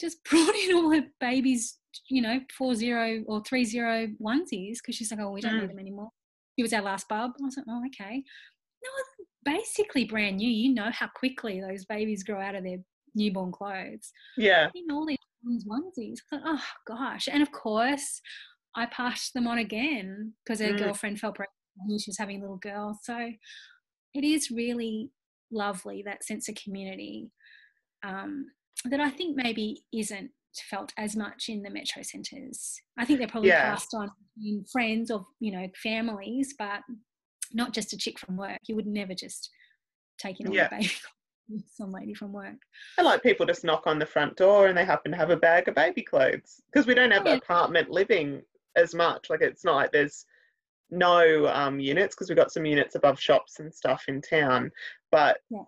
Just brought in all her babies, you know, four zero or three zero onesies because she's like, oh, we don't Mm. need them anymore. He was our last bub. I was like, oh, okay. No, basically brand new. You know how quickly those babies grow out of their newborn clothes Yeah. in all these onesies. Oh gosh. And of course, I passed them on again because her Mm. girlfriend fell pregnant and she was having a little girl. So it is really lovely, that sense of community um, that I think maybe isn't felt as much in the metro centres. I think they're probably Yeah. passed on in friends or, you know, families, but not just a chick from work. You would never just take in all Yeah. the baby some lady from work. And like people just knock on the front door and they happen to have a bag of baby clothes because we don't have Yeah. apartment living as much. Like it's not like there's no um, units because we've got some units above shops and stuff in town, but Yeah.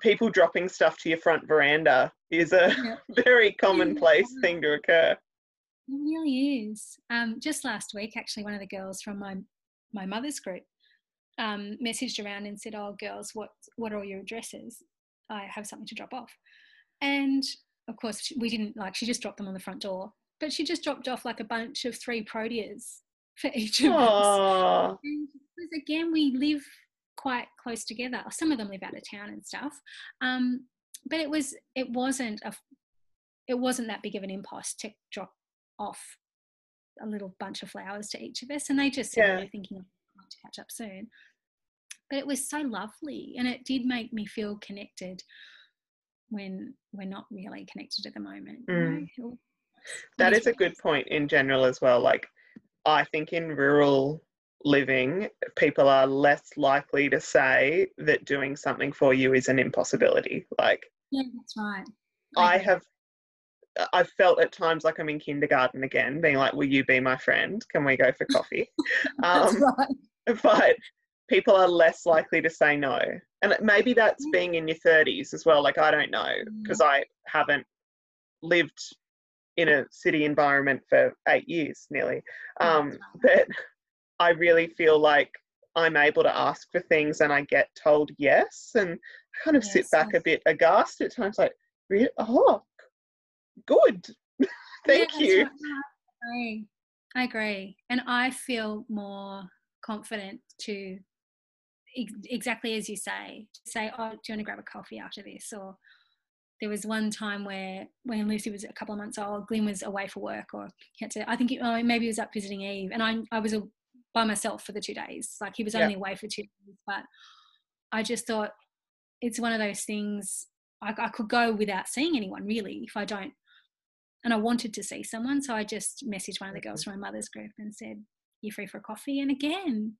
people dropping stuff to your front veranda is a Yeah. very commonplace thing to occur. It really is. Um, just last week, actually, one of the girls from my my mother's group um, messaged around and said, "Oh, girls, what what are all your addresses? I have something to drop off." And of course, we didn't like. She just dropped them on the front door, but she just dropped off like a bunch of three proteas for each of us. Aww. And because again, we live quite close together. Some of them live out of town and stuff. Um, but it was it wasn't a it wasn't that big of an impulse to drop off a little bunch of flowers to each of us, and they just said Yeah. they were thinking to catch up soon. But it was so lovely, and it did make me feel connected when we're not really connected at the moment. you Mm. know? It was- That is a good point in general as well. Like, I think in rural living, people are less likely to say that doing something for you is an impossibility. Like, Yeah, that's right. I agree. have, I've felt at times like I'm in kindergarten again, being like, "Will you be my friend? Can we go for coffee?" That's um, right. but people are less likely to say no, and maybe that's being in your 30s as well. Like, I don't know because I haven't lived in a city environment for eight years nearly. Um, but I really feel like I'm able to ask for things and I get told yes. And I kind of yes, sit back yes. a bit aghast at times, like, really? Oh, good. Thank yeah, you. Right. I agree. I agree. And I feel more confident to ex- exactly as you say, say, oh, do you want to grab a coffee after this? Or there was one time where when Lucy was a couple of months old, Glenn was away for work, or he had to. I think oh, maybe he was up visiting Eve, and I I was a, by myself for the two days. Like he was only yeah. away for two days, but I just thought it's one of those things. I, I could go without seeing anyone really if I don't. And I wanted to see someone, so I just messaged one of the girls mm-hmm. from my mother's group and said, "You free for a coffee?" And again,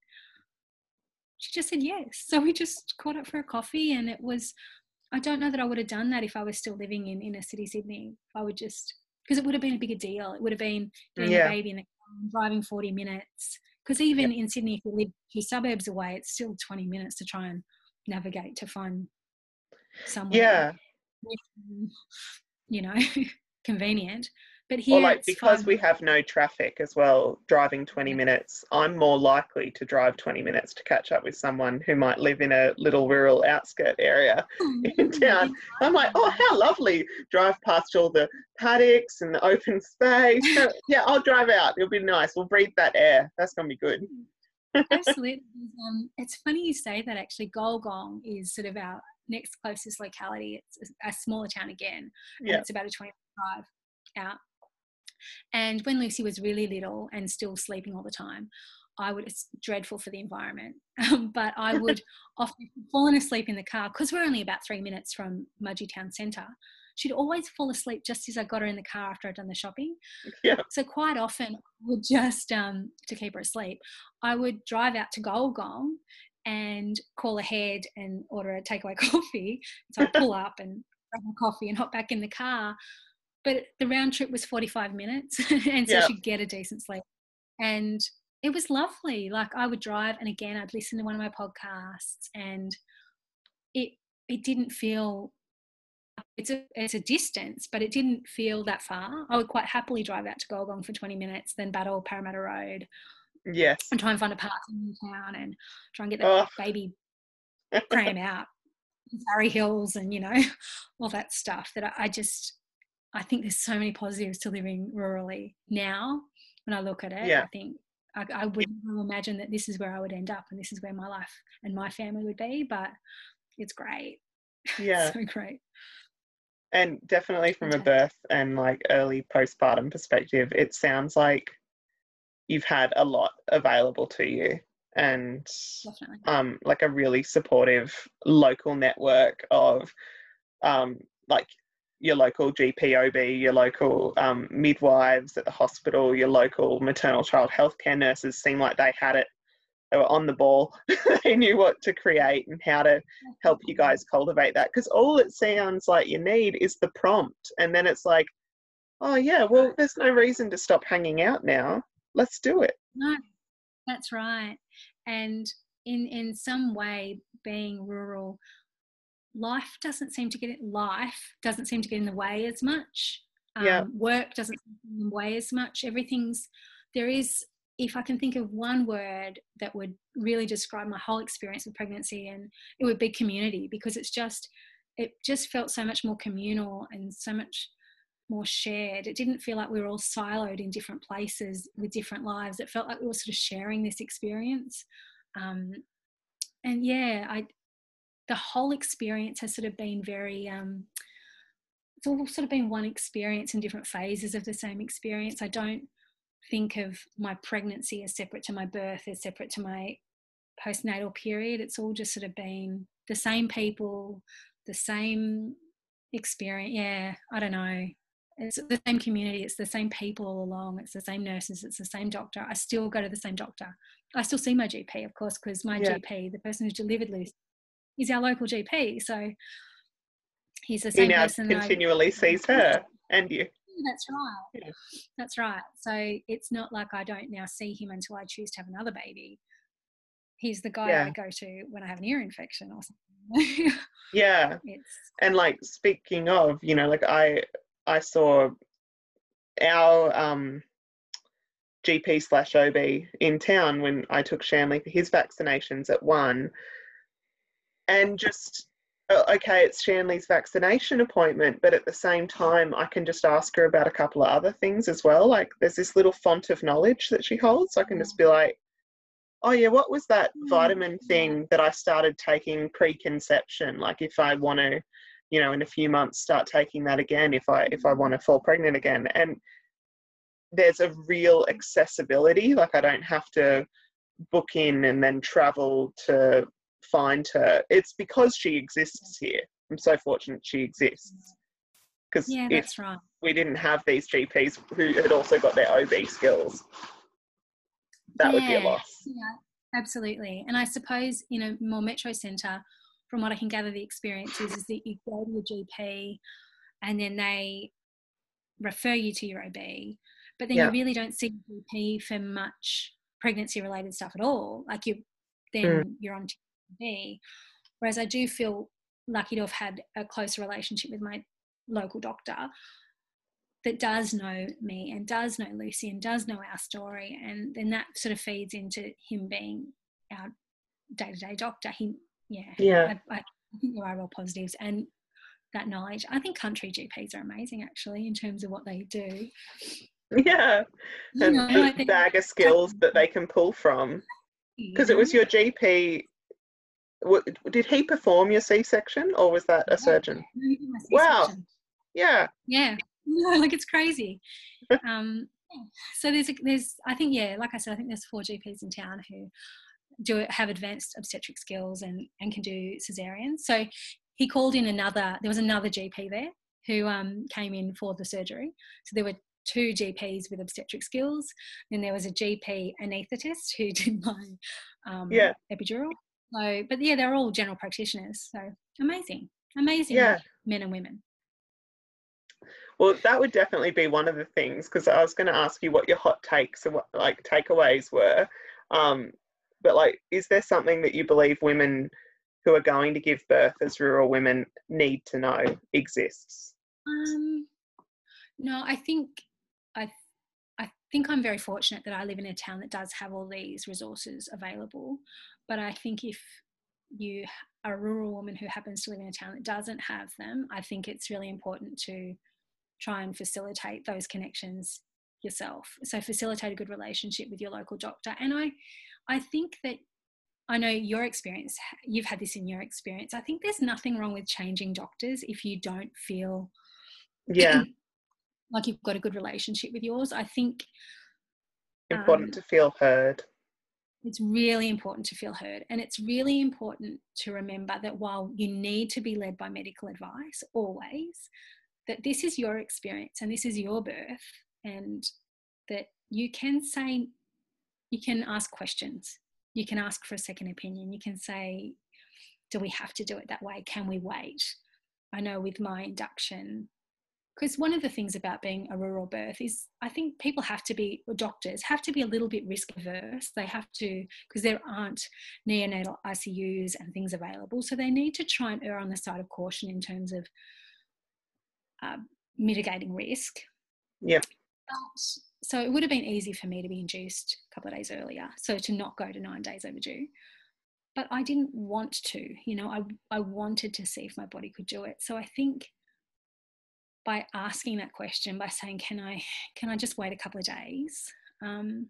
she just said yes. So we just caught up for a coffee, and it was I don't know that I would have done that if I was still living in inner city Sydney. I would just because it would have been a bigger deal. It would have been getting yeah. a baby in the car, driving 40 minutes. Because even in Sydney, if you live two suburbs away, it's still 20 minutes to try and navigate to find somewhere. Yeah. You know, convenient. But here, or like because we have no traffic as well, driving 20 minutes, I'm more likely to drive 20 minutes to catch up with someone who might live in a little rural outskirt area oh, in town. I'm like, oh, how lovely! Drive past all the paddocks and the open space. So, yeah, I'll drive out. It'll be nice. We'll breathe that air. That's gonna be good. Absolutely. Um, it's funny you say that. Actually, Gulgong is sort of our next closest locality. It's a, smaller town again, yeah. it's about a 25 out and when Lucy was really little and still sleeping all the time, I would, it's dreadful for the environment, um, but I would often fallen asleep in the car because we're only about three minutes from Mudgee Town Centre. She'd always fall asleep just as I got her in the car after I'd done the shopping. Yeah. So quite often, I would just um, to keep her asleep, I would drive out to Gulgong and call ahead and order a takeaway coffee. So I'd pull up and grab a coffee and hop back in the car but the round trip was 45 minutes and so she'd get a decent sleep. And it was lovely. Like i would drive and again i'd listen to one of my podcasts and it it didn't feel it's a it's a distance but it didn't feel that far. I would quite happily drive out to gulgong for 20 minutes then battle parramatta road yes. and try and find a park in town and try and get the oh. baby cram out Surrey Hills and you know all that stuff that I, I just I think there's so many positives to living rurally now. When I look at it, yeah. I think I, I would imagine that this is where I would end up and this is where my life and my family would be. But it's great. Yeah, so great. And definitely from a birth and like early postpartum perspective, it sounds like you've had a lot available to you and Definitely. um, like a really supportive local network of um, like your local GP OB, your local um, midwives at the hospital, your local maternal child healthcare nurses seem like they had it. They were on the ball. they knew what to create and how to help you guys cultivate that. Because all it sounds like you need is the prompt. And then it's like, oh, yeah, well, there's no reason to stop hanging out now. Let's do it. No, that's right. And in, in some way, being rural life doesn't seem to get it life doesn't seem to get in the way as much. Um, yeah. work doesn't in the way as much. Everything's there is if i can think of one word that would really describe my whole experience with pregnancy and it would be community because it's just it just felt so much more communal and so much more shared. It didn't feel like we were all siloed in different places with different lives. It felt like we were sort of sharing this experience. Um, and yeah i the whole experience has sort of been very um, it's all sort of been one experience in different phases of the same experience. I don't think of my pregnancy as separate to my birth as separate to my postnatal period. It's all just sort of been the same people the same experience yeah i don't know. It's the same community it's the same people all along it's the same nurses it's the same doctor. I still go to the same doctor. I still see my gp of course because my yeah. gp the person who delivered lucy he's our local GP. So he's the same he now person. continually sees her and you. That's right. Yeah. That's right. So it's not like I don't now see him until I choose to have another baby. He's the guy yeah. I go to when I have an ear infection or something. yeah. It's, and like speaking of, you know, like I I saw our um, GP slash OB in town when I took Shanley for his vaccinations at one, and just oh, okay, it's Shanley's vaccination appointment, but at the same time, I can just ask her about a couple of other things as well. Like there's this little font of knowledge that she holds. So I can just be like, oh yeah, what was that Mm, vitamin thing that I started taking pre-conception? Like if I want to, you know, in a few months start taking that again, if I if I want to fall pregnant again, and there's a real accessibility. Like I don't have to book in and then travel to find her. It's because she exists here. I'm so fortunate she exists. Because Yeah, that's right. we didn't have these GPs who had also got their OB skills, that would be a loss. Yeah, absolutely. And I suppose in a more metro centre, from what I can gather, the experience is, is that you go to your GP and then they refer you to your OB, but then Yeah. you really don't see the GP for much pregnancy related stuff at all. Like you, then Mm. you're on to OB. Whereas I do feel lucky to have had a closer relationship with my local doctor that does know me and does know Lucy and does know our story, and then that sort of feeds into him being our day-to-day doctor. He, yeah, Yeah. I, I think there are all positives and that knowledge. I think country GPs are amazing actually in terms of what they do. Yeah. You And know, the bag of skills that they can pull from. Because it was your GP. W- Did he perform your C section or was that a surgeon? No, he did my Wow. Yeah. Yeah, no, like it's crazy. um, so there's, a, there's, I think, yeah, like I said, I think there's four GPs in town who do have advanced obstetric skills and and can do cesareans. So he called in another. There was another GP there who um, came in for the surgery. So there were two GPs with obstetric skills, and there was a GP anaesthetist who did my um, Yeah. epidural. So, but yeah, they're all general practitioners. So amazing, amazing Yeah. men and women. Well, that would definitely be one of the things because I was going to ask you what your hot takes and what like takeaways were. Um, but like, is there something that you believe women who are going to give birth as rural women need to know exists? Um, no, I think I I think I'm very fortunate that I live in a town that does have all these resources available. But I think if you are a rural woman who happens to live in a town that doesn't have them, I think it's really important to try and facilitate those connections yourself. So facilitate a good relationship with your local doctor. And I I think that I know your experience, you've had this in your experience. I think there's nothing wrong with changing doctors if you don't feel Yeah, like you've got a good relationship with yours. I think important Um, to feel heard. It's really important to feel heard. And it's really important to remember that while you need to be led by medical advice always, that this is your experience and this is your birth, and that you can say, you can ask questions. You can ask for a second opinion. You can say, do we have to do it that way? Can we wait? I know with my induction, because one of the things about being a rural birth is I think people have to be, or doctors have to be a little bit risk averse. They have to, because there aren't neonatal ICUs and things available. So they need to try and err on the side of caution in terms of uh, mitigating risk. Yeah. So it would have been easy for me to be induced a couple of days earlier, so to not go to nine days overdue. But I didn't want to, you know, I, I wanted to see if my body could do it. So I think by asking that question, by saying, "Can I, can I just wait a couple of days?" Um,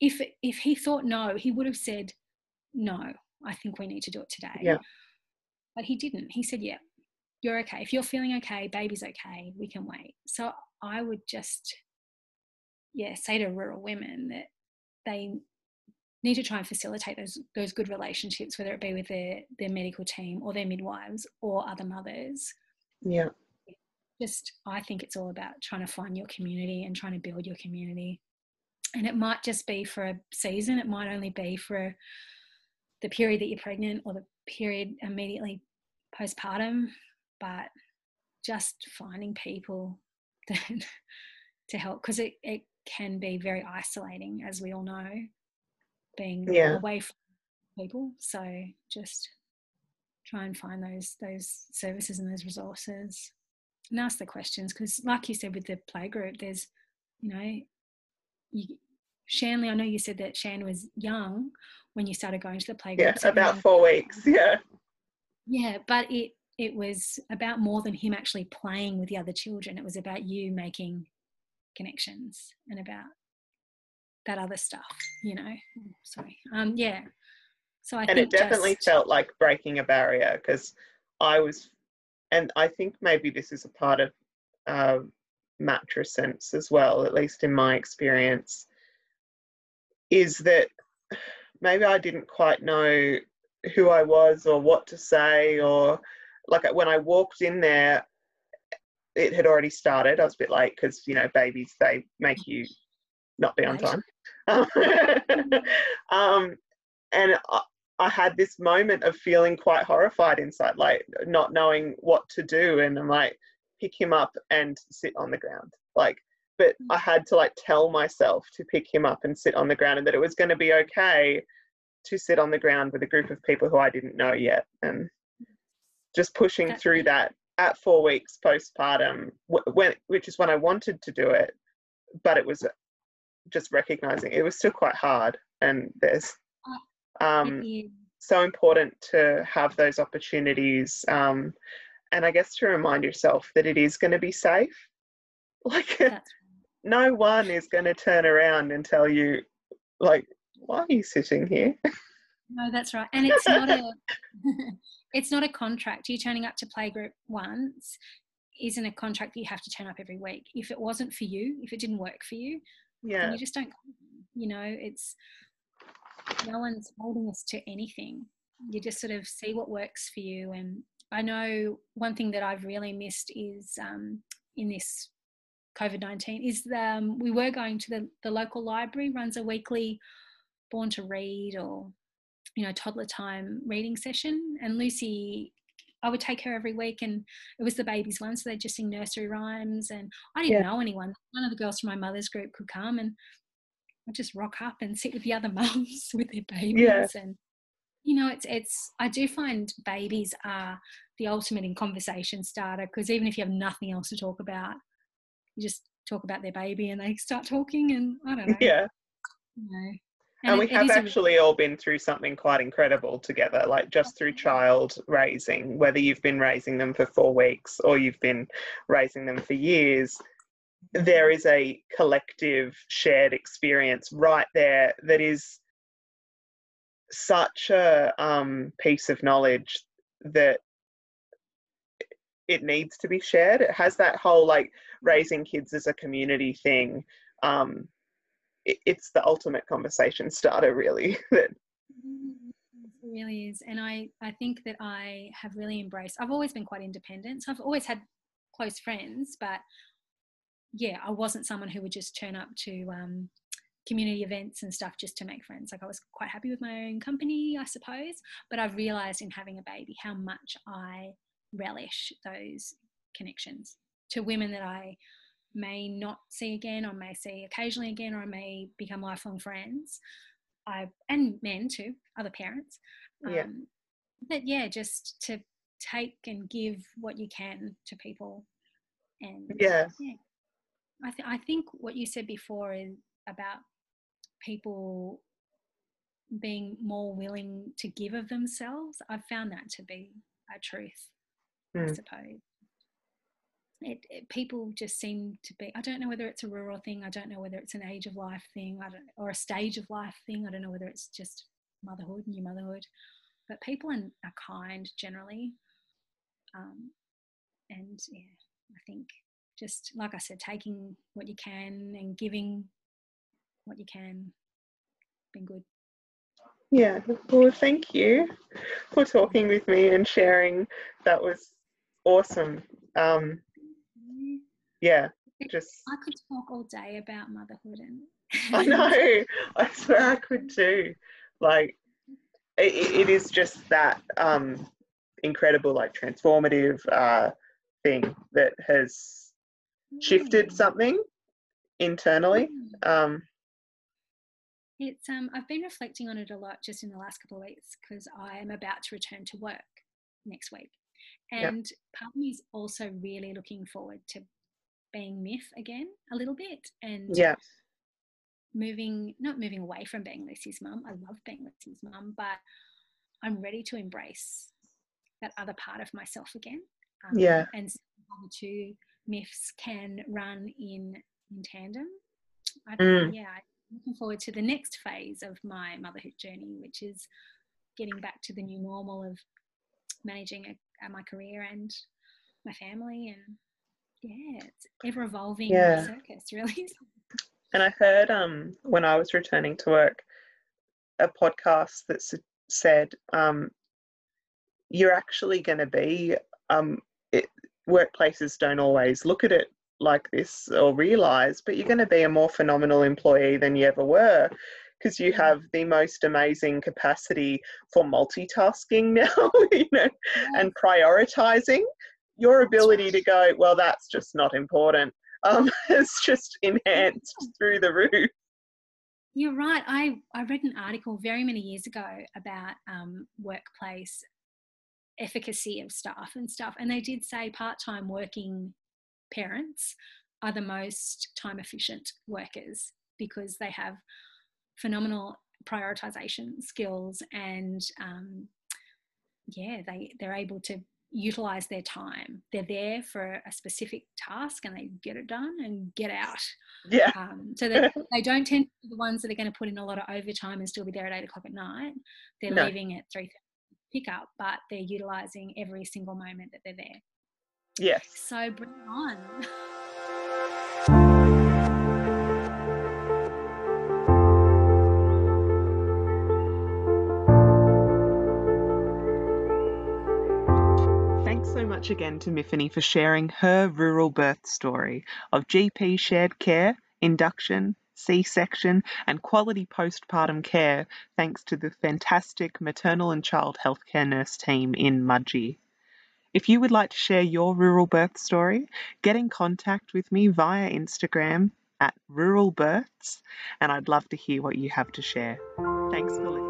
if if he thought no, he would have said, "No, I think we need to do it today." Yeah. But he didn't. He said, "Yeah, you're okay. If you're feeling okay, baby's okay. We can wait." So I would just, yeah, say to rural women that they need to try and facilitate those those good relationships, whether it be with their their medical team or their midwives or other mothers Yeah, just I think it's all about trying to find your community and trying to build your community. And it might just be for a season, it might only be for the period that you're pregnant or the period immediately postpartum, but just finding people that, to help because it, it can be very isolating, as we all know, being Yeah. away from people. So just try and find those those services and those resources. And ask the questions because, like you said, with the playgroup, there's, you know, you, Shanley, I know you said that Shan was young when you started going to the playgroup. Yeah, so about four weeks. Yeah. Yeah, but it it was about more than him actually playing with the other children. It was about you making connections and about that other stuff, you know. sorry. Um, yeah. So I and it definitely just, felt like breaking a barrier because I was, and I think maybe this is a part of uh, matrescence as well, at least in my experience, is that maybe I didn't quite know who I was or what to say or like when I walked in there, it had already started. I was a bit late because you know babies they make you not be on time. um, and I, had this moment of feeling quite horrified inside, like not knowing what to do, and I'm like, pick him up and sit on the ground, like. But mm. I had to like tell myself to pick him up and sit on the ground, and that it was going to be okay to sit on the ground with a group of people who I didn't know yet, and just pushing through that at four weeks postpartum, when which is when I wanted to do it, but it was uh, just recognizing it was still quite hard, and there's um, so important to have those opportunities, um, and I guess to remind yourself that it is going to be safe. Like, no one is going to turn around and tell you, like, why are you sitting here? No, that's right, and it's not a it's not a contract. You turning up to playgroup once isn't a contract that you have to turn up every week. If it wasn't for you, if it didn't work for you, yeah, you just don't. You know, it's no one's holding us to anything. You just sort of see what works for you. And I know one thing that I've really missed is um, in this COVID nineteen is the, um, we were going to the the local library runs a weekly Born to Read or you know toddler time reading session and lucy I would take her every week, and it was the babies one, so they'd just sing nursery rhymes. And I didn't yeah. know anyone. None of the girls from my mother's group could come, and I'd just rock up and sit with the other mums with their babies. Yeah. And you know, it's it's. I do find babies are the ultimate in conversation starter because even if you have nothing else to talk about, you just talk about their baby and they start talking, and I don't know. Yeah. You know, and, and we have actually a... all been through something quite incredible together, like just through child raising, whether you've been raising them for four weeks or you've been raising them for years. There is a collective shared experience right there that is such a um, piece of knowledge that it needs to be shared. It has that whole like raising kids as a community thing. Um, it's the ultimate conversation starter, really. it really is, and I I think that I have really embraced. I've always been quite independent, so I've always had close friends, but yeah, I wasn't someone who would just turn up to um, community events and stuff just to make friends. Like I was quite happy with my own company, I suppose. But I've realized in having a baby how much I relish those connections to women that I may not see again or may see occasionally again or may become lifelong friends I, and men too other parents yeah. Um, but yeah just to take and give what you can to people and yeah, yeah. I, th- I think what you said before is about people being more willing to give of themselves i've found that to be a truth mm. i hmm. suppose it, it, people just seem to be i don't know whether it's a rural thing i don't know whether it's an age of life thing I don't, or a stage of life thing i don't know whether it's just motherhood new motherhood but people are, are kind generally um, and yeah i think just like i said taking what you can and giving what you can been good yeah well thank you for talking with me and sharing that was awesome um, yeah, just. I could talk all day about motherhood and. I know. I swear I could too. Like, it, it is just that um, incredible, like, transformative uh, thing that has shifted mm. something internally. Mm. Um, it's um I've been reflecting on it a lot just in the last couple of weeks because I am about to return to work next week. And yep. part of me is also really looking forward to being Myf again a little bit and yeah. moving, not moving away from being Lucy's mum. I love being Lucy's mum, but I'm ready to embrace that other part of myself again. Um, yeah. And so the two Myfs can run in in tandem. I, mm. Yeah, I'm looking forward to the next phase of my motherhood journey, which is getting back to the new normal of managing a, a, my career and my family and yeah it's ever evolving yeah. circus really and i heard um when i was returning to work a podcast that said um you're actually going to be um workplaces don't always look at it like this or realize but you're going to be a more phenomenal employee than you ever were because you have the most amazing capacity for multitasking now, you know, and prioritizing. Your ability to go, well, that's just not important. Um, it's just enhanced through the roof. You're right. I, I read an article very many years ago about um, workplace efficacy of staff and stuff, and they did say part time working parents are the most time efficient workers because they have phenomenal prioritization skills and um, yeah they they're able to utilize their time. They're there for a specific task and they get it done and get out. Yeah. Um, so that they don't tend to be the ones that are going to put in a lot of overtime and still be there at eight o'clock at night. They're no. leaving at three pick up but they're utilizing every single moment that they're there. Yes. So bring it on. Thanks so much again to Myfanwy for sharing her rural birth story of GP shared care, induction, C section, and quality postpartum care thanks to the fantastic maternal and child healthcare nurse team in Mudgee. If you would like to share your rural birth story, get in contact with me via Instagram at Rural Births, and I'd love to hear what you have to share. Thanks for listening.